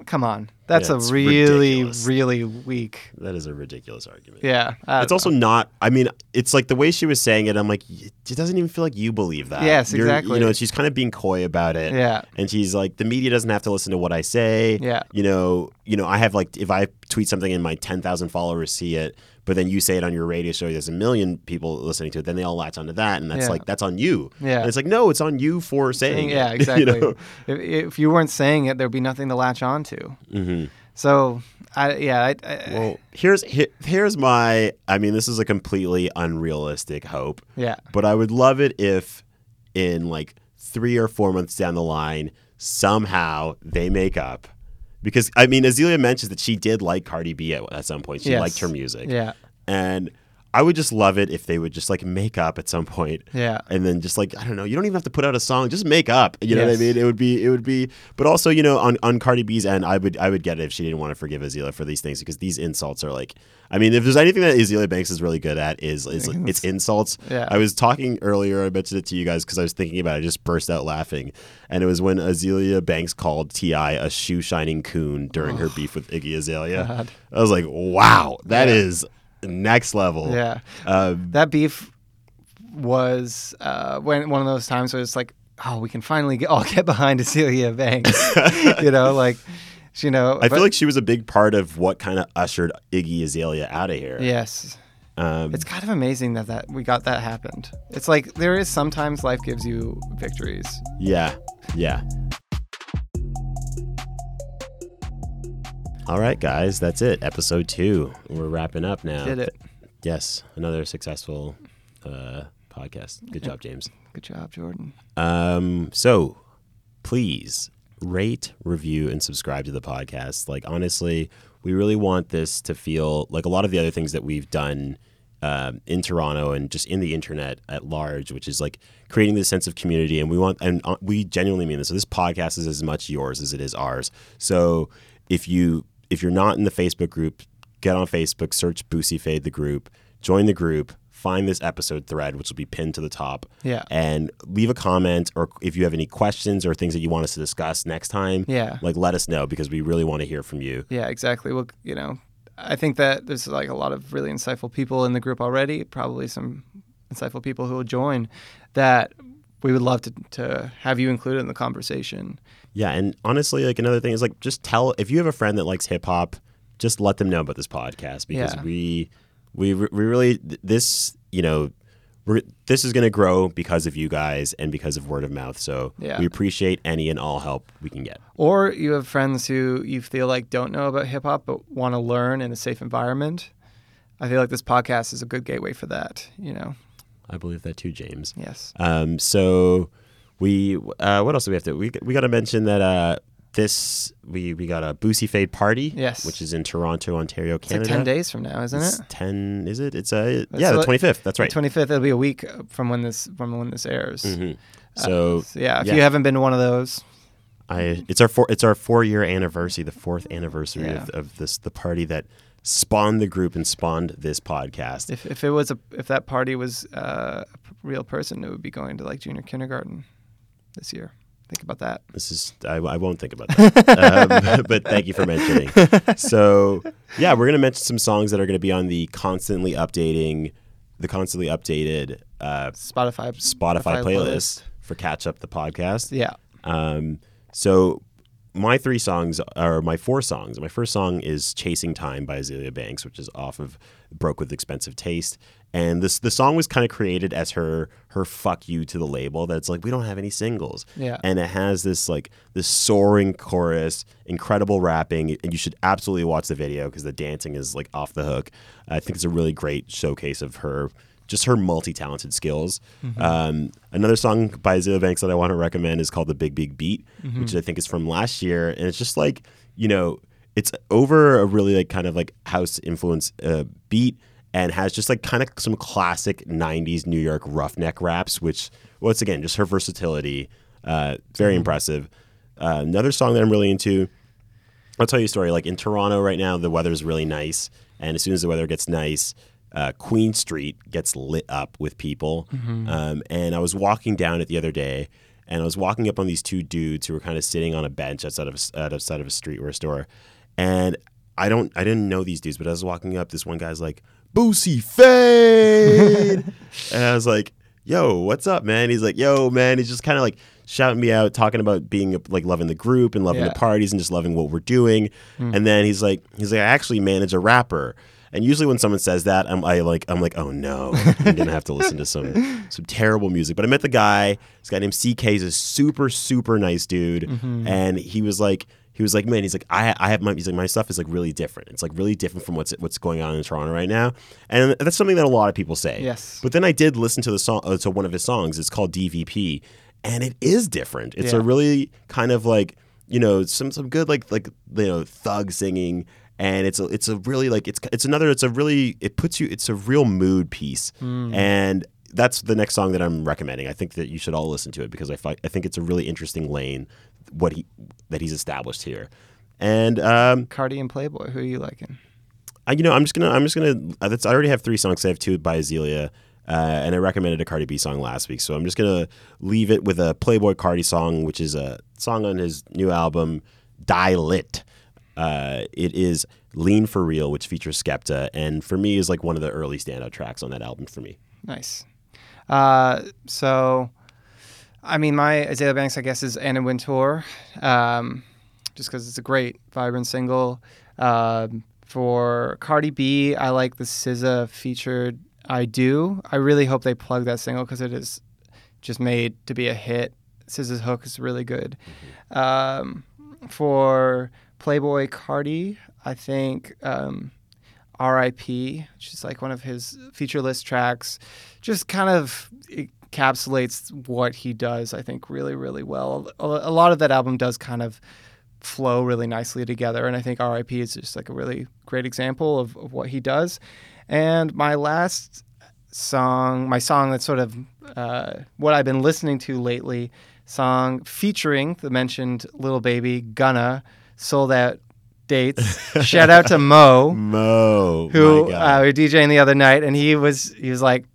[SPEAKER 2] come on, that's
[SPEAKER 1] Yeah,
[SPEAKER 2] a really,
[SPEAKER 1] ridiculous.
[SPEAKER 2] really weak.
[SPEAKER 1] That is a ridiculous argument.
[SPEAKER 2] Yeah,
[SPEAKER 1] It's
[SPEAKER 2] don't
[SPEAKER 1] also not. I mean, it's like the way she was saying it. I'm like, it doesn't even feel like you believe that.
[SPEAKER 2] Yes,
[SPEAKER 1] You're-
[SPEAKER 2] exactly.
[SPEAKER 1] You know, she's kind of being coy about it.
[SPEAKER 2] Yeah.
[SPEAKER 1] And she's like, the media doesn't have to listen to what I say.
[SPEAKER 2] Yeah.
[SPEAKER 1] You know, you know, I have like, if I tweet something and my 10,000 followers see it, but then you say it on your radio show, there's a million people listening to it, then they all latch onto that, and that's
[SPEAKER 2] Yeah.
[SPEAKER 1] like that's on you.
[SPEAKER 2] Yeah.
[SPEAKER 1] And it's like, no, it's on you for saying. <laughs>
[SPEAKER 2] yeah,
[SPEAKER 1] it,
[SPEAKER 2] exactly.
[SPEAKER 1] you know?
[SPEAKER 2] if, if you weren't saying it, there'd be nothing to latch on to.
[SPEAKER 1] Mhm.
[SPEAKER 2] So, I yeah, I, I,
[SPEAKER 1] Well, here's he- here's my. I mean, this is a completely unrealistic hope.
[SPEAKER 2] yeah,
[SPEAKER 1] But I would love it if in like three or four months down the line, somehow they make up. Because I mean, Azealia mentions that she did like Cardi B at, at some point. She
[SPEAKER 2] Yes.
[SPEAKER 1] liked her music.
[SPEAKER 2] yeah,
[SPEAKER 1] And I would just love it if they would just like make up at some point.
[SPEAKER 2] Yeah.
[SPEAKER 1] And then just like I don't know, you don't even have to put out a song, just make up. You know what I mean? It would be it would be but also, you know, on, on Cardi B's end, I would I would get it if she didn't want to forgive Azealia for these things because these insults are like I mean, if there's anything that Azealia Banks is really good at is is it's insults.
[SPEAKER 2] Yeah.
[SPEAKER 1] I was talking earlier, I mentioned it to you guys because I was thinking about it, I just burst out laughing. And it was when Azealia Banks called T.I. a shoe shining coon during her oh. beef with Iggy Azalea.
[SPEAKER 2] God.
[SPEAKER 1] I was like, wow, that
[SPEAKER 2] Yeah.
[SPEAKER 1] is next level.
[SPEAKER 2] yeah.
[SPEAKER 1] Um,
[SPEAKER 2] That beef was uh, when one of those times where it's like, oh, we can finally get, all <laughs> get behind Azealia Banks. <laughs> you know, like, you know.
[SPEAKER 1] I
[SPEAKER 2] but-
[SPEAKER 1] feel like she was a big part of what kind of ushered Iggy Azalea out of here.
[SPEAKER 2] yes.
[SPEAKER 1] Um,
[SPEAKER 2] It's kind of amazing that, that we got that happened. It's like there is sometimes life gives you victories.
[SPEAKER 1] yeah. Yeah. All right, guys, that's it. Episode two. We're wrapping up now.
[SPEAKER 2] Did it.
[SPEAKER 1] Yes, another successful uh, podcast. Good job, James.
[SPEAKER 2] Good job, Jordan.
[SPEAKER 1] Um, so please rate, review, and subscribe to the podcast. Like honestly, we really want this to feel like a lot of the other things that we've done um, in Toronto and just in the internet at large, which is like creating this sense of community. And we want, and uh, we genuinely mean this. So this podcast is as much yours as it is ours. So if you if you're not in the Facebook group, get on Facebook, search Boosie Fade the group, join the group, find this episode thread, which will be pinned to the top
[SPEAKER 2] Yeah.
[SPEAKER 1] and leave a comment or if you have any questions or things that you want us to discuss next time
[SPEAKER 2] Yeah.
[SPEAKER 1] like let us know because we really want to hear from you
[SPEAKER 2] Yeah, exactly. Well, you know, I think that there's like a lot of really insightful people in the group already. Probably some insightful people who will join. That we would love to to have you included in the conversation.
[SPEAKER 1] Yeah and honestly like another thing is like just tell if you have a friend that likes hip-hop just let them know about this podcast because
[SPEAKER 2] Yeah.
[SPEAKER 1] we we we really this you know we're, this is going to grow because of you guys and because of word of mouth so
[SPEAKER 2] Yeah.
[SPEAKER 1] we appreciate any and all help we can get
[SPEAKER 2] Or you have friends who you feel like don't know about hip hop but want to learn in a safe environment. I feel like this podcast is a good gateway for that. You know.
[SPEAKER 1] i believe that too james
[SPEAKER 2] Yes.
[SPEAKER 1] Um, so we uh, what else do we have to we we got to mention that uh, this we we got a Boosie Fade party
[SPEAKER 2] Yes.
[SPEAKER 1] which is in Toronto, Ontario,
[SPEAKER 2] It's like
[SPEAKER 1] Canada.
[SPEAKER 2] ten days from now, isn't
[SPEAKER 1] It's
[SPEAKER 2] it?
[SPEAKER 1] ten is it? It's a
[SPEAKER 2] It's
[SPEAKER 1] yeah, the twenty fifth. That's right.
[SPEAKER 2] Twenty fifth. It'll be a week from when this from when this airs.
[SPEAKER 1] Mhm.
[SPEAKER 2] Uh,
[SPEAKER 1] So
[SPEAKER 2] so yeah, if
[SPEAKER 1] yeah.
[SPEAKER 2] you haven't been to one of those,
[SPEAKER 1] I it's our four it's our four year anniversary, the fourth anniversary
[SPEAKER 2] Yeah.
[SPEAKER 1] of, of this the party that spawned the group and spawned this podcast.
[SPEAKER 2] If if it was a if that party was uh, a real person, it would be going to like junior kindergarten this year. Think about that.
[SPEAKER 1] This is I, I won't think about that, um, <laughs> but thank you for mentioning. So yeah, we're gonna mention some songs that are gonna be on the constantly updating, the constantly updated uh,
[SPEAKER 2] Spotify
[SPEAKER 1] Spotify playlist for Catch Up the podcast.
[SPEAKER 2] Yeah.
[SPEAKER 1] Um, so my three songs are my four songs. My first song is "Chasing Time" by Azealia Banks, which is off of "Broke with Expensive Taste." And this the song was kind of created as her her fuck you to the label. That's like we don't have any singles.
[SPEAKER 2] Yeah.
[SPEAKER 1] And it has this like this soaring chorus, incredible rapping, and you should absolutely watch the video because the dancing is like off the hook. I think it's a really great showcase of her just her multi-talented skills. Um, another song by Azealia Banks that I want to recommend is called "The Big Big Beat," which I think is from last year, and it's just like you know, it's over a really like kind of like house influence uh, beat, and has just like kind of some classic '90s New York roughneck raps, which once again, just her versatility, uh, very impressive. Uh, another song that I'm really into. I'll tell you a story. Like in Toronto right now, the weather is really nice, and as soon as the weather gets nice, uh, Queen Street gets lit up with people. Um, and I was walking down it the other day, and I was walking up on these two dudes who were kind of sitting on a bench outside of a, outside of a street or a store, and I don't I didn't know these dudes, but as I was walking up, this one guy's like Boosie Fade, <laughs> and I was like, "Yo, what's up, man?" He's like, "Yo, man." He's just kind of like shouting me out, talking about being like loving the group and loving
[SPEAKER 2] Yeah.
[SPEAKER 1] the parties and just loving what we're doing. And then he's like, he's like, I actually manage a rapper. And usually when someone says that, I'm I like I'm like, oh no, I'm gonna have to listen to some <laughs> some terrible music. But I met the guy. This guy named CK. is a super super nice dude, and he was like. He was like, man, he's like, I, I have my, he's like, my stuff is like really different. It's like really different from what's what's going on in Toronto right now, and that's something that a lot of people say.
[SPEAKER 2] Yes.
[SPEAKER 1] But then I did listen to the song, uh, to one of his songs. It's called DVP, and it is different. It's a really kind of like you know some some good like like you know thug singing, and it's a it's a really like it's it's another it's a really it puts you it's a real mood piece, and that's the next song that I'm recommending. I think that you should all listen to it because I fi- I think it's a really interesting lane what he that he's established here, and um,
[SPEAKER 2] Cardi and Playboi. Who are you liking?
[SPEAKER 1] I, you know, I'm just gonna, I'm just gonna. uh, That's, I already have three songs. I have two by Azealia, uh, and I recommended a Cardi B song last week, so I'm just gonna leave it with a Playboi Carti song, which is a song on his new album, Die Lit. Uh, it is Lean for Real, which features Skepta, and for me is like one of the early standout tracks on that album for me.
[SPEAKER 2] Nice. Uh, so, I mean, my Azealia Banks, I guess, is Anna Wintour, um, just because it's a great, vibrant single. Um, for Cardi B, I like the SZA featured I Do. I really hope they plug that single because it is just made to be a hit. SZA's hook is really good. Um, for Playboi Carti, I think um, R.I.P., which is like one of his feature list tracks, just kind of encapsulates what he does, I think, really, really well. A a lot of that album does kind of flow really nicely together, and I think R.I.P. is just like a really great example of, of what he does. And my last song, my song that's sort of uh, what I've been listening to lately, song featuring the mentioned Lil Baby, Gunna, sold out dates. <laughs> Shout out to Mo
[SPEAKER 1] Mo,
[SPEAKER 2] who uh, we were DJing the other night, and he was he was like,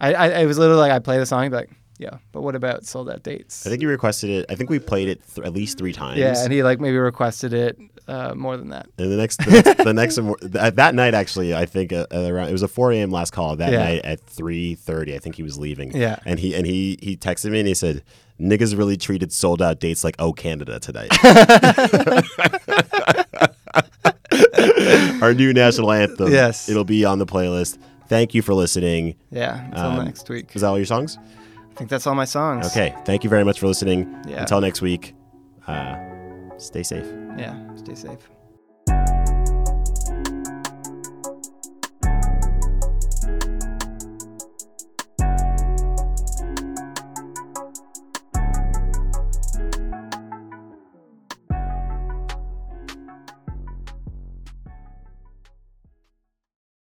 [SPEAKER 2] I, I it was literally like I play the song, he'd be like, yeah, but what about sold out dates?
[SPEAKER 1] I think you requested it. I think we played it th- at least three times.
[SPEAKER 2] yeah, and he like maybe requested it uh, more than that.
[SPEAKER 1] And the next, the next, the next <laughs> that, that night, actually, I think uh, uh, around, it was a 4 a.m. last call. That
[SPEAKER 2] Yeah.
[SPEAKER 1] night at 3:30, I think he was leaving.
[SPEAKER 2] Yeah.
[SPEAKER 1] And he and he he texted me and he said, "Niggas really treated sold out dates like Oh Canada tonight." <laughs> Our new national anthem.
[SPEAKER 2] Yes.
[SPEAKER 1] It'll be on the playlist. Thank you for listening.
[SPEAKER 2] Yeah, until
[SPEAKER 1] Um,
[SPEAKER 2] next week.
[SPEAKER 1] Is that all your songs?
[SPEAKER 2] I think that's all my songs.
[SPEAKER 1] Okay. Thank you very much for listening.
[SPEAKER 2] Yeah.
[SPEAKER 1] Until next week, uh, stay safe.
[SPEAKER 2] Yeah, stay safe.